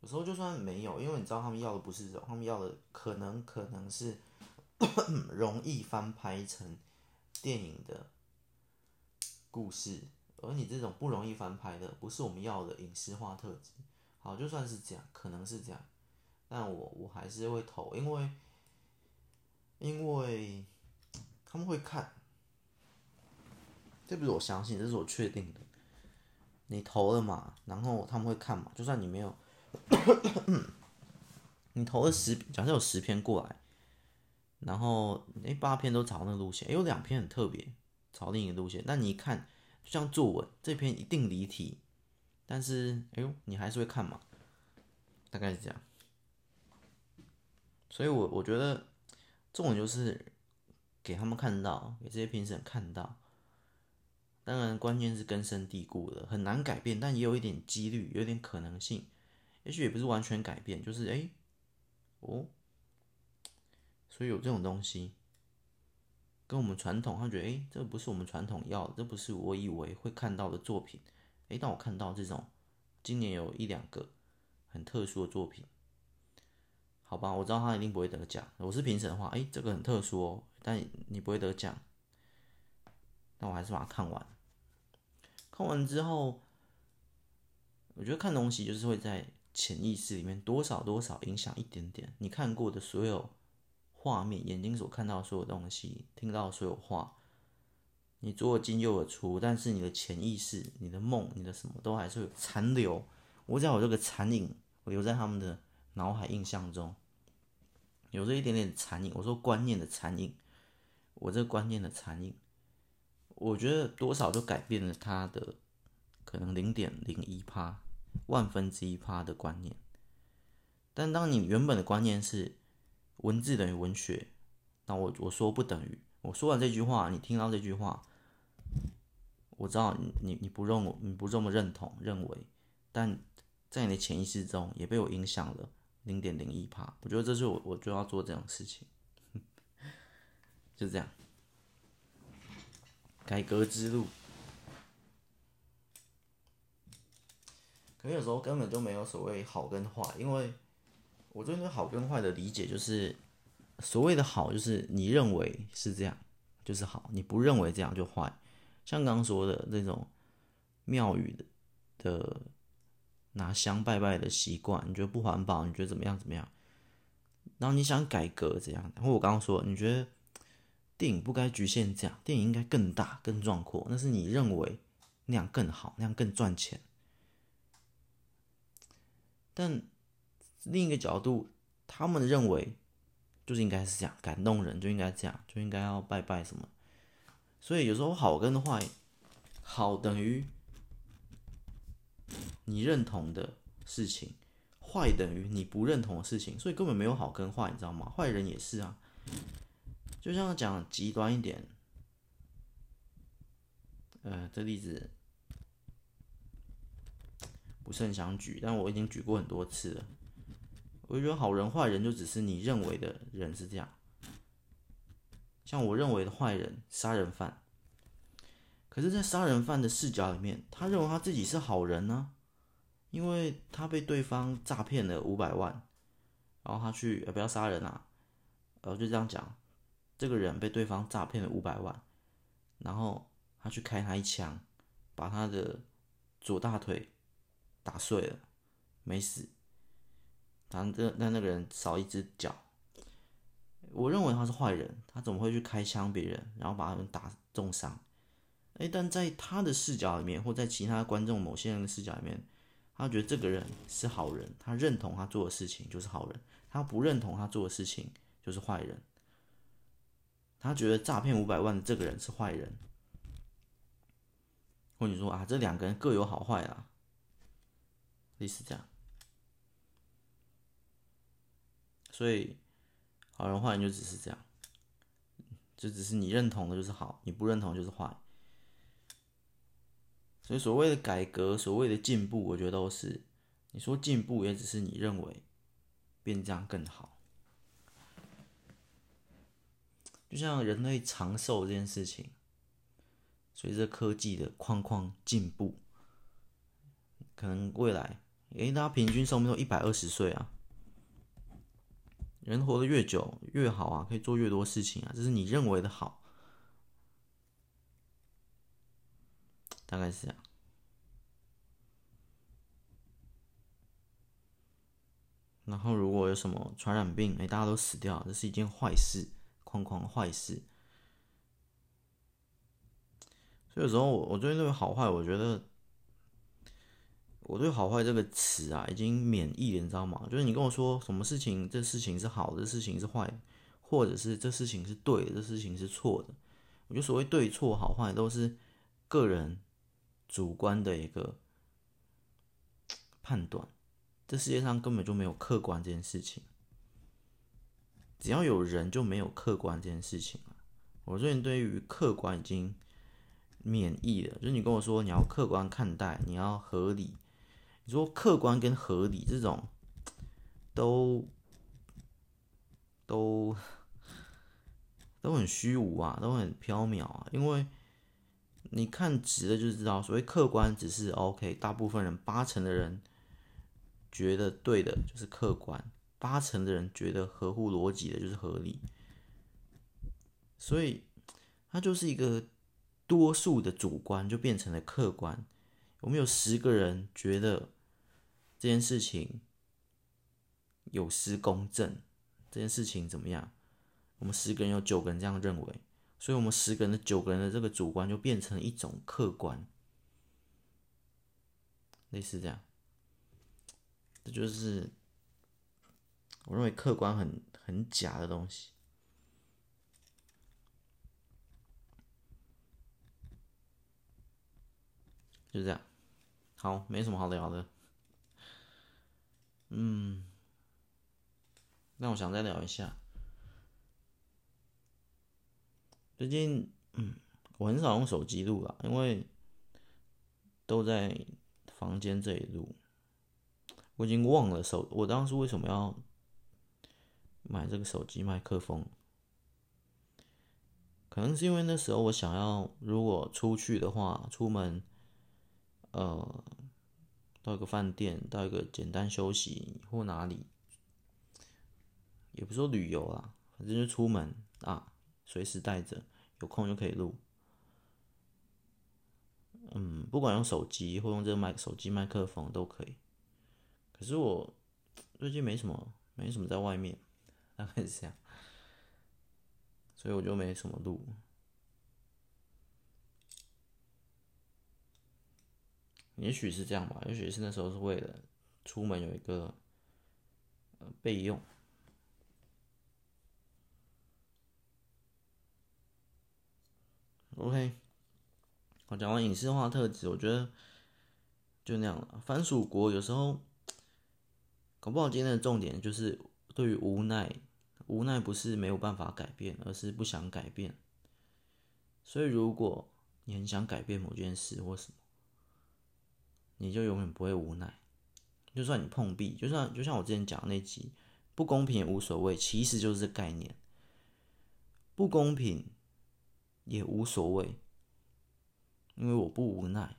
有时候就算没有，因为你知道他们要的不是这种，他们要的可能可能是 容易翻拍成电影的故事，而你这种不容易翻拍的，不是我们要的影视化特质。好，就算是这样，可能是这样，但我我还是会投，因为因为他们会看，这不是我相信，这是我确定的。你投了嘛，然后他们会看嘛，就算你没有。你投了十，假设有十篇过来，然后那八篇都朝那个路线，有两篇很特别，朝另一个路线。那你一看，就像作文这篇一定离题，但是哎呦，你还是会看嘛？大概是这样。所以我我觉得这种就是给他们看到，给这些评审看到。当然，关键是根深蒂固的，很难改变，但也有一点几率，有点可能性。也许也不是完全改变，就是哎，哦，所以有这种东西，跟我们传统，他觉得哎，这不是我们传统要的，这不是我以为会看到的作品，哎，但我看到这种，今年有一两个很特殊的作品，好吧，我知道他一定不会得奖，我是评审的话，哎，这个很特殊哦，但你不会得奖，但我还是把它看完，看完之后，我觉得看东西就是会在。潜意识里面多少多少影响一点点，你看过的所有画面，眼睛所看到的所有东西，听到的所有话，你左耳进右耳出，但是你的潜意识、你的梦、你的什么都还是有残留。我只要有这个残影，我留在他们的脑海印象中，有这一点点残影。我说观念的残影，我这观念的残影，我觉得多少就改变了他的可能零点零一趴。万分之一趴的观念，但当你原本的观念是文字等于文学，那我我说不等于，我说完这句话，你听到这句话，我知道你你不认你不这么认同认为，但在你的潜意识中也被我影响了零点零一趴，我觉得这是我我就要做这种事情，就这样，改革之路。可有时候根本就没有所谓好跟坏，因为我对那好跟坏的理解就是，所谓的好就是你认为是这样就是好，你不认为这样就坏。像刚刚说的那种庙宇的的拿香拜拜的习惯，你觉得不环保，你觉得怎么样怎么样？然后你想改革这样，然后我刚刚说，你觉得电影不该局限这样，电影应该更大更壮阔，那是你认为那样更好，那样更赚钱。但另一个角度，他们认为就是应该是这样，感动人就应该这样，就应该要拜拜什么。所以有时候好跟坏，好等于你认同的事情，坏等于你不认同的事情，所以根本没有好跟坏，你知道吗？坏人也是啊。就像讲极端一点，呃，这例子。不是很想举，但我已经举过很多次了。我觉得好人坏人就只是你认为的人是这样，像我认为的坏人，杀人犯。可是，在杀人犯的视角里面，他认为他自己是好人呢，因为他被对方诈骗了五百万，然后他去，呃，不要杀人啊，呃，就这样讲，这个人被对方诈骗了五百万，然后他去开他一枪，把他的左大腿。打碎了，没死。但这但那个人少一只脚。我认为他是坏人，他怎么会去开枪别人，然后把他们打重伤？哎，但在他的视角里面，或在其他观众某些人的视角里面，他觉得这个人是好人，他认同他做的事情就是好人，他不认同他做的事情就是坏人。他觉得诈骗五百万的这个人是坏人，或者说啊，这两个人各有好坏啊。类似这样，所以好人坏人就只是这样，就只是你认同的就是好，你不认同就是坏。所以所谓的改革，所谓的进步，我觉得都是你说进步，也只是你认为变这样更好。就像人类长寿这件事情，随着科技的哐哐进步，可能未来。诶，大家平均寿命都一百二十岁啊。人活得越久越好啊，可以做越多事情啊，这是你认为的好，大概是这样。然后如果有什么传染病，哎，大家都死掉，这是一件坏事，哐哐坏事。所以有时候我我对那个好坏，我觉得。我对“好坏”这个词啊，已经免疫了，你知道吗？就是你跟我说什么事情，这事情是好的，这事情是坏的，或者是这事情是对的，这事情是错的。我觉得所谓对错、好坏，都是个人主观的一个判断。这世界上根本就没有客观这件事情，只要有人，就没有客观这件事情了。我最近对于客观已经免疫了，就是你跟我说你要客观看待，你要合理。你说客观跟合理这种，都都都很虚无啊，都很缥缈啊。因为你看直的就知道，所谓客观只是 OK，大部分人八成的人觉得对的就是客观，八成的人觉得合乎逻辑的就是合理，所以它就是一个多数的主观就变成了客观。我们有十个人觉得。这件事情有失公正，这件事情怎么样？我们十个人有九个人这样认为，所以我们十个人的九个人的这个主观就变成一种客观，类似这样。这就是我认为客观很很假的东西，就这样。好，没什么好聊的。嗯，那我想再聊一下。最近，嗯，我很少用手机录了，因为都在房间这里录。我已经忘了手，我当时为什么要买这个手机麦克风？可能是因为那时候我想要，如果出去的话，出门，呃。到一个饭店，到一个简单休息或哪里，也不说旅游啦，反正就出门啊，随时带着，有空就可以录。嗯，不管用手机或用这个麦手机麦克风都可以。可是我最近没什么，没什么在外面，大概是这样，所以我就没什么录。也许是这样吧，也许是那时候是为了出门有一个呃备用。OK，我讲完影视化特质，我觉得就那样了。番薯国有时候搞不好今天的重点就是对于无奈，无奈不是没有办法改变，而是不想改变。所以如果你很想改变某件事或什么。你就永远不会无奈，就算你碰壁，就算就像我之前讲那集，不公平也无所谓，其实就是概念，不公平也无所谓，因为我不无奈，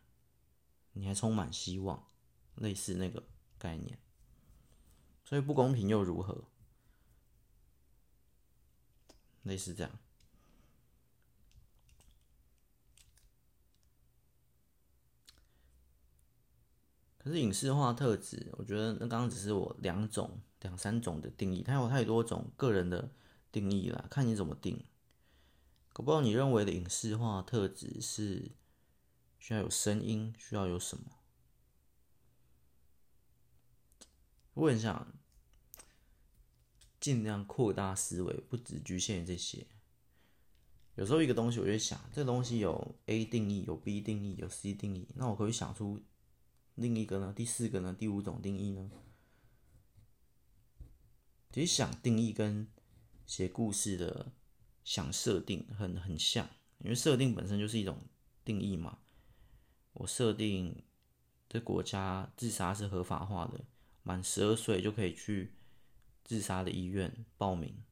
你还充满希望，类似那个概念，所以不公平又如何？类似这样。可是影视化特质，我觉得那刚刚只是我两种、两三种的定义，它有太多种个人的定义了，看你怎么定。搞不好你认为的影视化特质是需要有声音，需要有什么？我很想尽量扩大思维，不只局限于这些。有时候一个东西，我就想，这东西有 A 定义，有 B 定义，有 C 定义，那我可以想出。另一个呢？第四个呢？第五种定义呢？其实想定义跟写故事的想设定很很像，因为设定本身就是一种定义嘛。我设定这国家自杀是合法化的，满十二岁就可以去自杀的医院报名，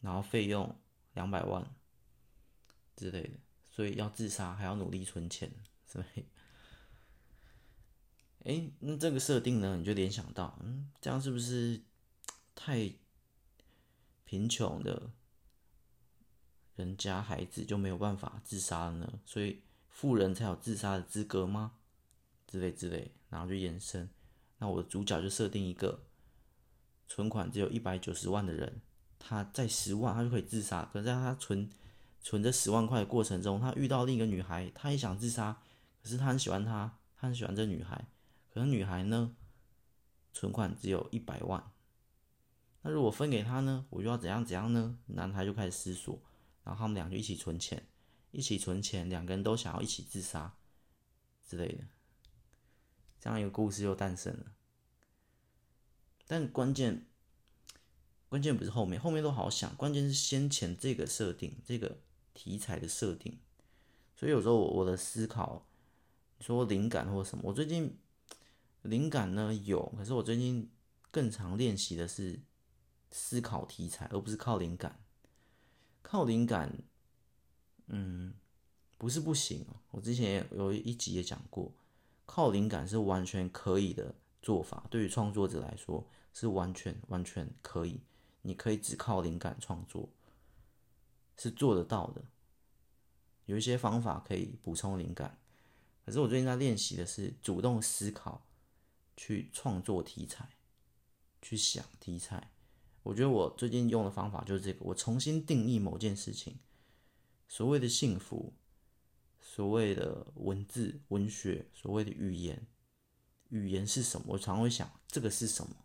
然后费用两百万之类的，所以要自杀还要努力存钱，所以。哎，那这个设定呢，你就联想到，嗯，这样是不是太贫穷的人家孩子就没有办法自杀了呢？所以富人才有自杀的资格吗？之类之类，然后就延伸。那我的主角就设定一个存款只有一百九十万的人，他在十万他就可以自杀。可是在他存存这十万块的过程中，他遇到另一个女孩，他也想自杀，可是他很喜欢她，他很喜欢这女孩。可是女孩呢，存款只有一百万，那如果分给他呢，我就要怎样怎样呢？男孩就开始思索，然后他们俩就一起存钱，一起存钱，两个人都想要一起自杀之类的，这样一个故事又诞生了。但关键，关键不是后面，后面都好想，关键是先前这个设定，这个题材的设定。所以有时候我的思考，说灵感或什么，我最近。灵感呢有，可是我最近更常练习的是思考题材，而不是靠灵感。靠灵感，嗯，不是不行哦。我之前有一集也讲过，靠灵感是完全可以的做法，对于创作者来说是完全完全可以。你可以只靠灵感创作，是做得到的。有一些方法可以补充灵感，可是我最近在练习的是主动思考。去创作题材，去想题材。我觉得我最近用的方法就是这个，我重新定义某件事情。所谓的幸福，所谓的文字、文学，所谓的语言，语言是什么？我常会想，这个是什么？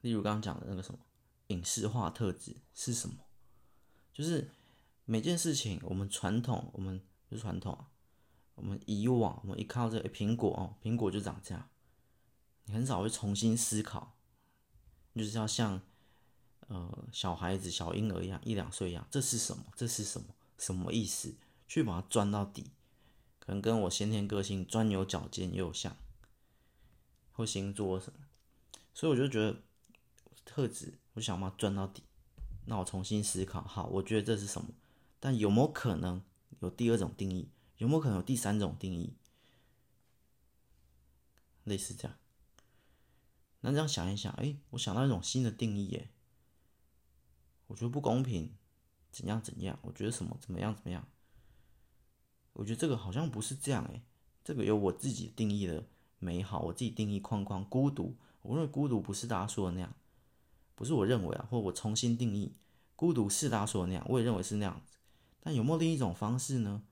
例如刚刚讲的那个什么影视化特质是什么？就是每件事情，我们传统，我们不是传统。我们以往，我们一看到这个苹果哦，苹果就长这样，你很少会重新思考，就是要像呃小孩子、小婴儿一样，一两岁一样，这是什么？这是什么？什么意思？去把它钻到底，可能跟我先天个性钻牛角尖又像，或星座什么，所以我就觉得特质，我想把它钻到底，那我重新思考，好，我觉得这是什么？但有没有可能有第二种定义？有没有可能有第三种定义？类似这样，那这样想一想，哎，我想到一种新的定义，耶。我觉得不公平，怎样怎样？我觉得什么怎么样怎么样？我觉得这个好像不是这样，哎，这个有我自己定义的美好，我自己定义框框。孤独，我认为孤独不是大家说的那样，不是我认为啊，或我重新定义，孤独是大家说的那样，我也认为是那样子。但有没有另一种方式呢？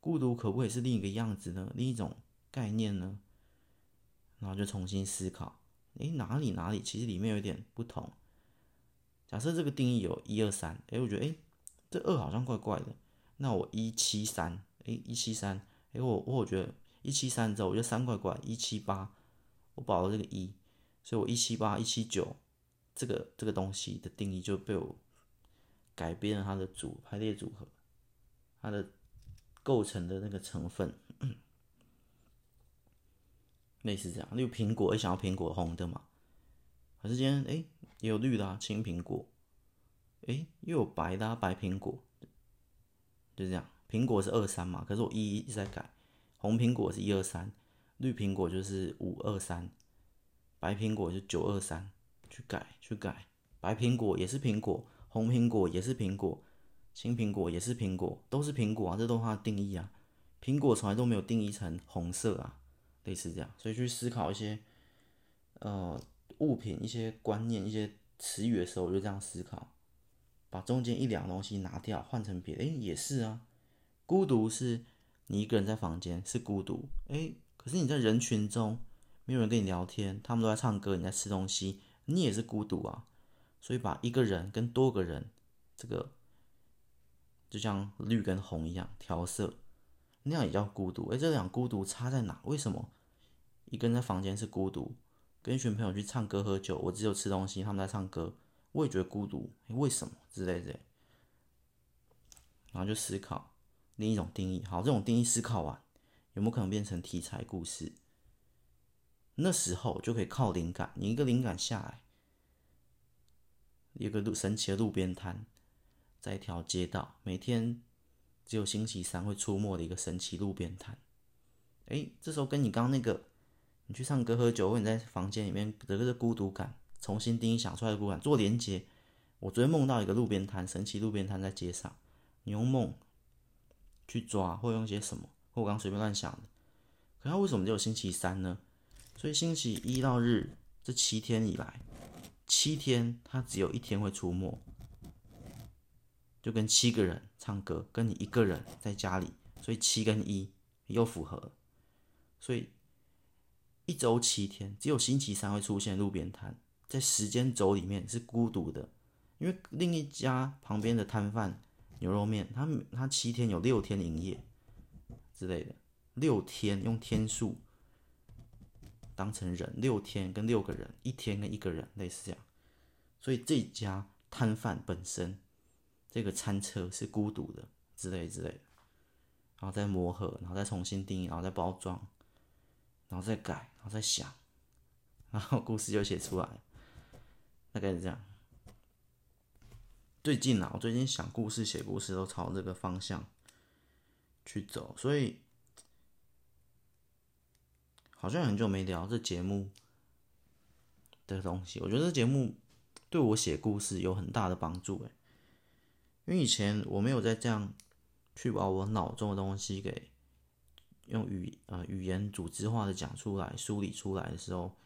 孤独可不可以是另一个样子呢？另一种概念呢？然后就重新思考，诶，哪里哪里其实里面有点不同。假设这个定义有一二三，诶，我觉得诶，这二好像怪怪的。那我一七三，诶，一七三，诶，我我觉得一七三之后，我觉得三怪怪，一七八，我保了这个一，所以我一七八一七九，这个这个东西的定义就被我改变了它的组排列组合，它的。构成的那个成分，类似这样。例如苹果，也想要苹果红的嘛？可是今天哎，也有绿的啊，青苹果。哎，又有白的啊，白苹果。就这样，苹果是二三嘛？可是我一一直在改。红苹果是一二三，绿苹果就是五二三，白苹果就九二三，去改去改。白苹果也是苹果，红苹果也是苹果。青苹果也是苹果，都是苹果啊，这都是它的定义啊。苹果从来都没有定义成红色啊，类似这样。所以去思考一些呃物品、一些观念、一些词语的时候，我就这样思考，把中间一两东西拿掉，换成别的。诶，也是啊。孤独是你一个人在房间是孤独，诶，可是你在人群中没有人跟你聊天，他们都在唱歌，你在吃东西，你也是孤独啊。所以把一个人跟多个人这个。就像绿跟红一样调色，那样也叫孤独。哎，这两孤独差在哪？为什么一个人在房间是孤独，跟一群朋友去唱歌喝酒，我只有吃东西，他们在唱歌，我也觉得孤独。为什么之类的？然后就思考另一种定义。好，这种定义思考完，有没有可能变成题材故事？那时候就可以靠灵感，你一个灵感下来，一个路神奇的路边摊。在一条街道，每天只有星期三会出没的一个神奇路边摊，哎，这时候跟你刚刚那个，你去唱歌喝酒，或你在房间里面得个孤独感，重新定义想出来的孤独感做连接。我昨天梦到一个路边摊，神奇路边摊在街上，你用梦去抓，或用些什么，或我刚随便乱想的。可他为什么只有星期三呢？所以星期一到日这七天以来，七天他只有一天会出没。就跟七个人唱歌，跟你一个人在家里，所以七跟一又符合。所以一周七天，只有星期三会出现路边摊，在时间轴里面是孤独的，因为另一家旁边的摊贩牛肉面，他他七天有六天营业之类的，六天用天数当成人，六天跟六个人，一天跟一个人类似这样，所以这家摊贩本身。这个餐车是孤独的，之类之类的，然后再磨合，然后再重新定义，然后再包装，然后再改，然后再想，然后故事就写出来，大概是这样。最近啊，我最近想故事、写故事都朝这个方向去走，所以好像很久没聊这节目的东西。我觉得这节目对我写故事有很大的帮助，诶。因为以前我没有在这样去把我脑中的东西给用语呃语言组织化的讲出来、梳理出来的时候，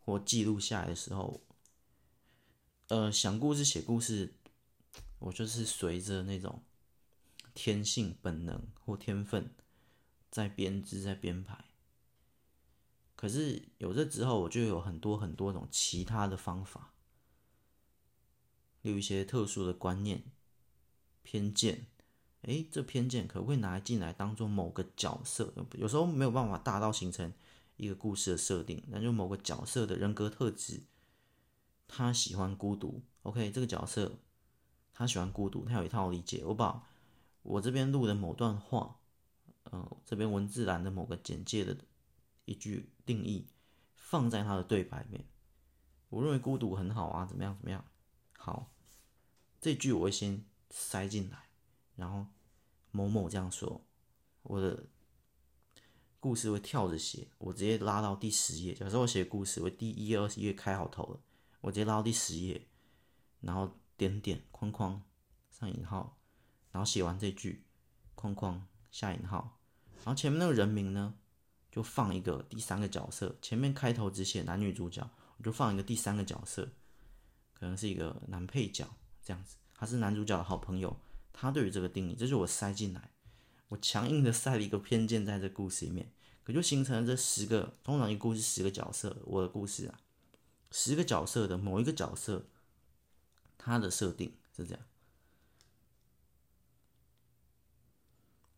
或记录下来的时候，呃，想故事、写故事，我就是随着那种天性、本能或天分在编织、在编排。可是有这之后，我就有很多很多种其他的方法。有一些特殊的观念、偏见，诶，这偏见可不可以拿来进来当做某个角色？有时候没有办法大到形成一个故事的设定，那就某个角色的人格特质，他喜欢孤独。OK，这个角色他喜欢孤独，他有一套理解。我把我这边录的某段话，呃，这边文字栏的某个简介的一句定义，放在他的对白里面。我认为孤独很好啊，怎么样？怎么样？好。这句我会先塞进来，然后某某这样说，我的故事会跳着写，我直接拉到第十页。假设我写故事，我第一、二十页开好头了，我直接拉到第十页，然后点点框框上引号，然后写完这句框框下引号，然后前面那个人名呢，就放一个第三个角色。前面开头只写男女主角，我就放一个第三个角色，可能是一个男配角。这样子，他是男主角的好朋友，他对于这个定义，这是我塞进来，我强硬的塞了一个偏见在这故事里面，可就形成了这十个，通常一故事十个角色，我的故事啊，十个角色的某一个角色，他的设定是这样，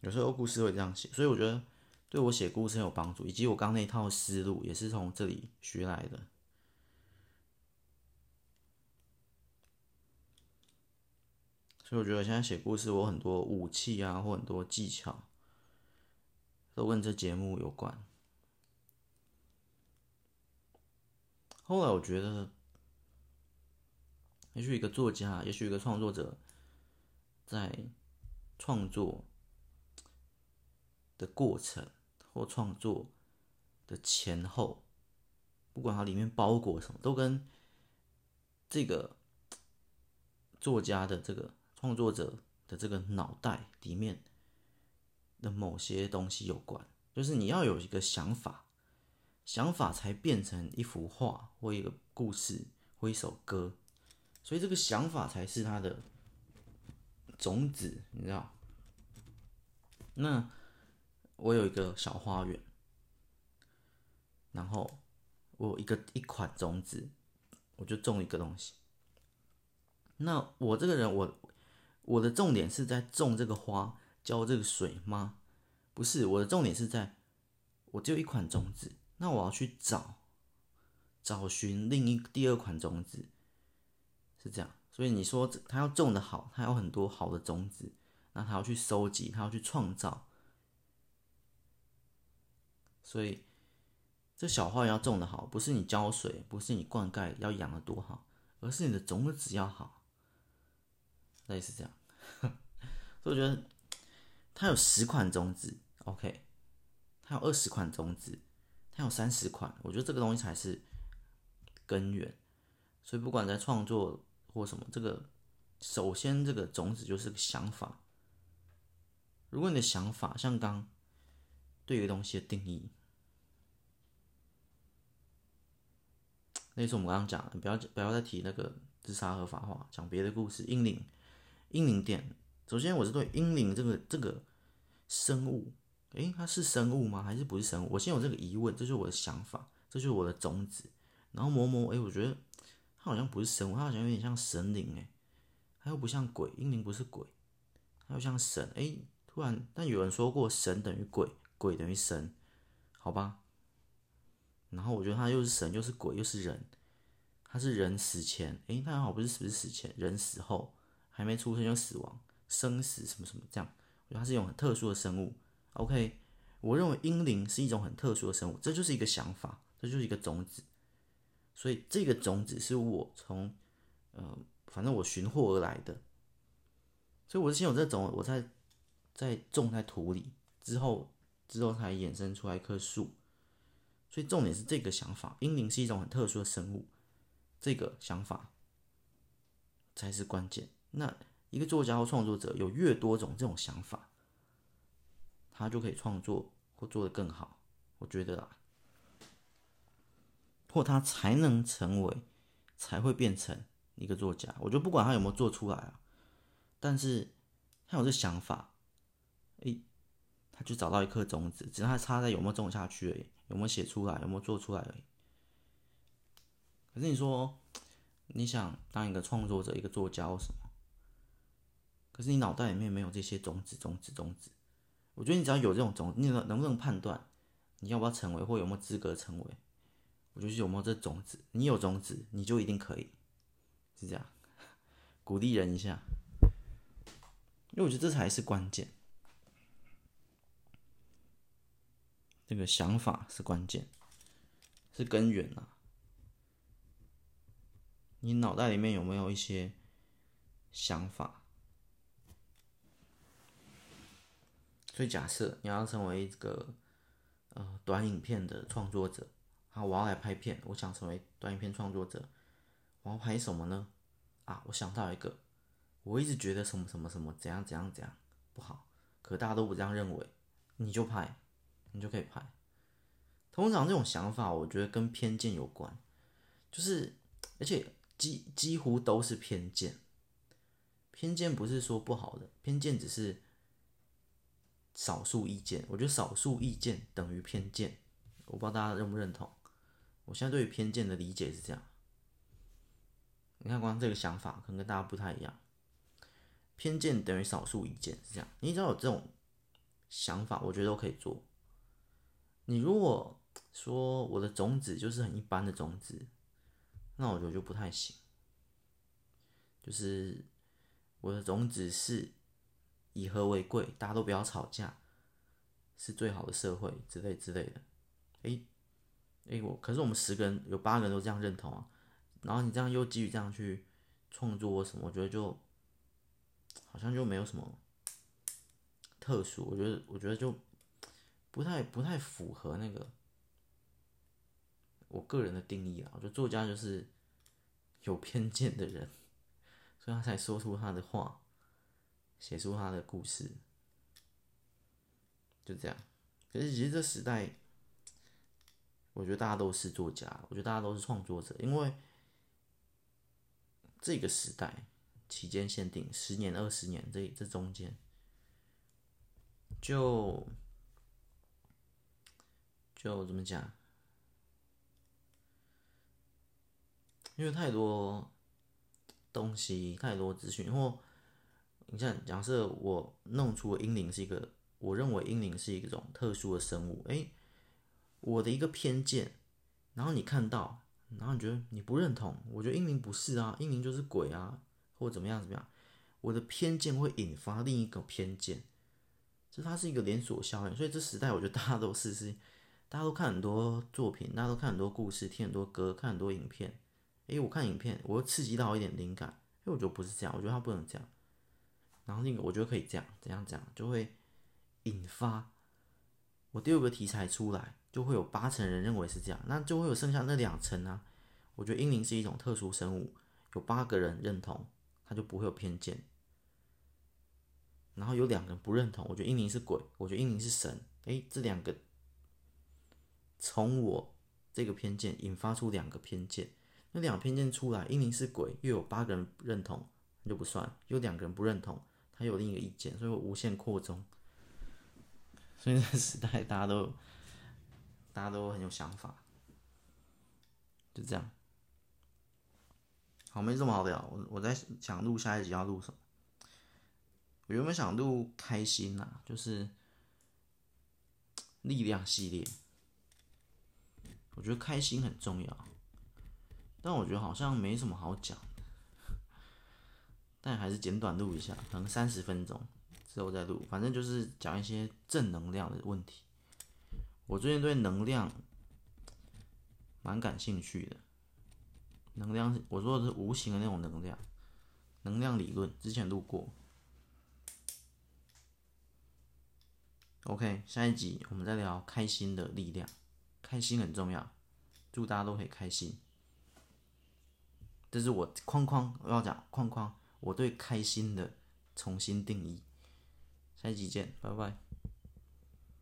有时候故事会这样写，所以我觉得对我写故事很有帮助，以及我刚刚那套思路也是从这里学来的。所以我觉得现在写故事，我很多武器啊，或很多技巧，都跟这节目有关。后来我觉得，也许一个作家，也许一个创作者，在创作的过程或创作的前后，不管它里面包裹什么，都跟这个作家的这个。创作者的这个脑袋里面的某些东西有关，就是你要有一个想法，想法才变成一幅画或一个故事或一首歌，所以这个想法才是它的种子，你知道？那我有一个小花园，然后我有一个一款种子，我就种一个东西。那我这个人，我。我的重点是在种这个花，浇这个水吗？不是，我的重点是在，我只有一款种子，那我要去找，找寻另一第二款种子，是这样。所以你说他要种的好，他有很多好的种子，那他要去收集，他要去创造。所以这小花园要种的好，不是你浇水，不是你灌溉要养的多好，而是你的种子要好。类似这样，所以我觉得他有十款种子，OK，他有二十款种子，它有三十款，我觉得这个东西才是根源。所以不管在创作或什么，这个首先这个种子就是个想法。如果你的想法像刚对一个东西的定义，那是我们刚刚讲的，不要不要再提那个自杀合法化，讲别的故事。英灵，英灵殿。首先，我是对英灵这个这个生物，诶，它是生物吗？还是不是生物？我先有这个疑问，这就是我的想法，这就是我的种子。然后摸摸，诶，我觉得它好像不是生物，它好像有点像神灵，诶，它又不像鬼，英灵不是鬼，它又像神，诶，突然，但有人说过神等于鬼，鬼等于神，好吧？然后我觉得他又是神，又是鬼，又是人。他是人死前，诶，他好不是死不是死前，人死后还没出生就死亡，生死什么什么这样。我觉得他是一种很特殊的生物。OK，我认为婴灵是一种很特殊的生物，这就是一个想法，这就是一个种子。所以这个种子是我从，呃，反正我寻获而来的。所以我是先有这种，我在在种在土里之后，之后才衍生出来一棵树。所以重点是这个想法，婴灵是一种很特殊的生物，这个想法才是关键。那一个作家或创作者有越多种这种想法，他就可以创作或做得更好。我觉得啊，或他才能成为，才会变成一个作家。我觉得不管他有没有做出来啊，但是他有这想法，诶，他就找到一颗种子，只是他插在有没有种下去而已。有没有写出来？有没有做出来而已。可是你说，你想当一个创作者、一个作家或什么？可是你脑袋里面没有这些种子、种子、种子。我觉得你只要有这种种，你能能不能判断你要不要成为，或有没有资格成为？我觉得有没有这种子，你有种子，你就一定可以。是这样，鼓励人一下，因为我觉得这才是关键。这个想法是关键，是根源啊！你脑袋里面有没有一些想法？所以假设你要成为一个呃短影片的创作者，好，我要来拍片，我想成为短影片创作者，我要拍什么呢？啊，我想到一个，我一直觉得什么什么什么怎样怎样怎样不好，可大家都不这样认为，你就拍。你就可以拍。通常这种想法，我觉得跟偏见有关，就是而且几几乎都是偏见。偏见不是说不好的，偏见只是少数意见。我觉得少数意见等于偏见，我不知道大家认不认同。我现在对于偏见的理解是这样。你看，光这个想法可能跟大家不太一样。偏见等于少数意见是这样。你只要有这种想法，我觉得都可以做。你如果说我的种子就是很一般的种子，那我觉得就不太行。就是我的种子是以和为贵，大家都不要吵架，是最好的社会之类之类的。诶诶，我可是我们十个人有八个人都这样认同啊，然后你这样又基于这样去创作什么，我觉得就好像就没有什么特殊。我觉得我觉得就。不太不太符合那个我个人的定义啊，我觉得作家就是有偏见的人，所以他才说出他的话，写出他的故事，就这样。可是其实这时代，我觉得大家都是作家，我觉得大家都是创作者，因为这个时代期间限定十年、二十年，这这中间就。就怎么讲？因为太多东西，太多资讯。或你看，假设我弄出英灵是一个，我认为英灵是一种特殊的生物。诶，我的一个偏见，然后你看到，然后你觉得你不认同，我觉得英灵不是啊，英灵就是鬼啊，或怎么样怎么样。我的偏见会引发另一个偏见，这它是一个连锁效应。所以这时代，我觉得大家都试试。大家都看很多作品，大家都看很多故事，听很多歌，看很多影片。诶，我看影片，我会刺激到一点灵感。诶，我觉得不是这样，我觉得他不能这样。然后那个，我觉得可以这样，怎样怎样，就会引发我第二个题材出来，就会有八成人认为是这样，那就会有剩下那两成啊。我觉得英灵是一种特殊生物，有八个人认同，他就不会有偏见。然后有两个人不认同，我觉得英灵是鬼，我觉得英灵是神。诶，这两个从我这个偏见引发出两个偏见，那两个偏见出来，英灵是鬼，又有八个人认同，那就不算；有两个人不认同，他有另一个意见，所以我无限扩充。所以那个时代大家都大家都很有想法，就这样。好，没什么好聊。我我在想录下一集要录什么。我原本想录开心呐，就是力量系列。我觉得开心很重要，但我觉得好像没什么好讲。但还是简短录一下，可能三十分钟。之后再录，反正就是讲一些正能量的问题。我最近对能量蛮感兴趣的。能量，我说的是无形的那种能量，能量理论，之前录过。OK，下一集我们再聊开心的力量，开心很重要，祝大家都可以开心。这是我框框，我要讲框框，我对开心的重新定义。下期见，拜拜。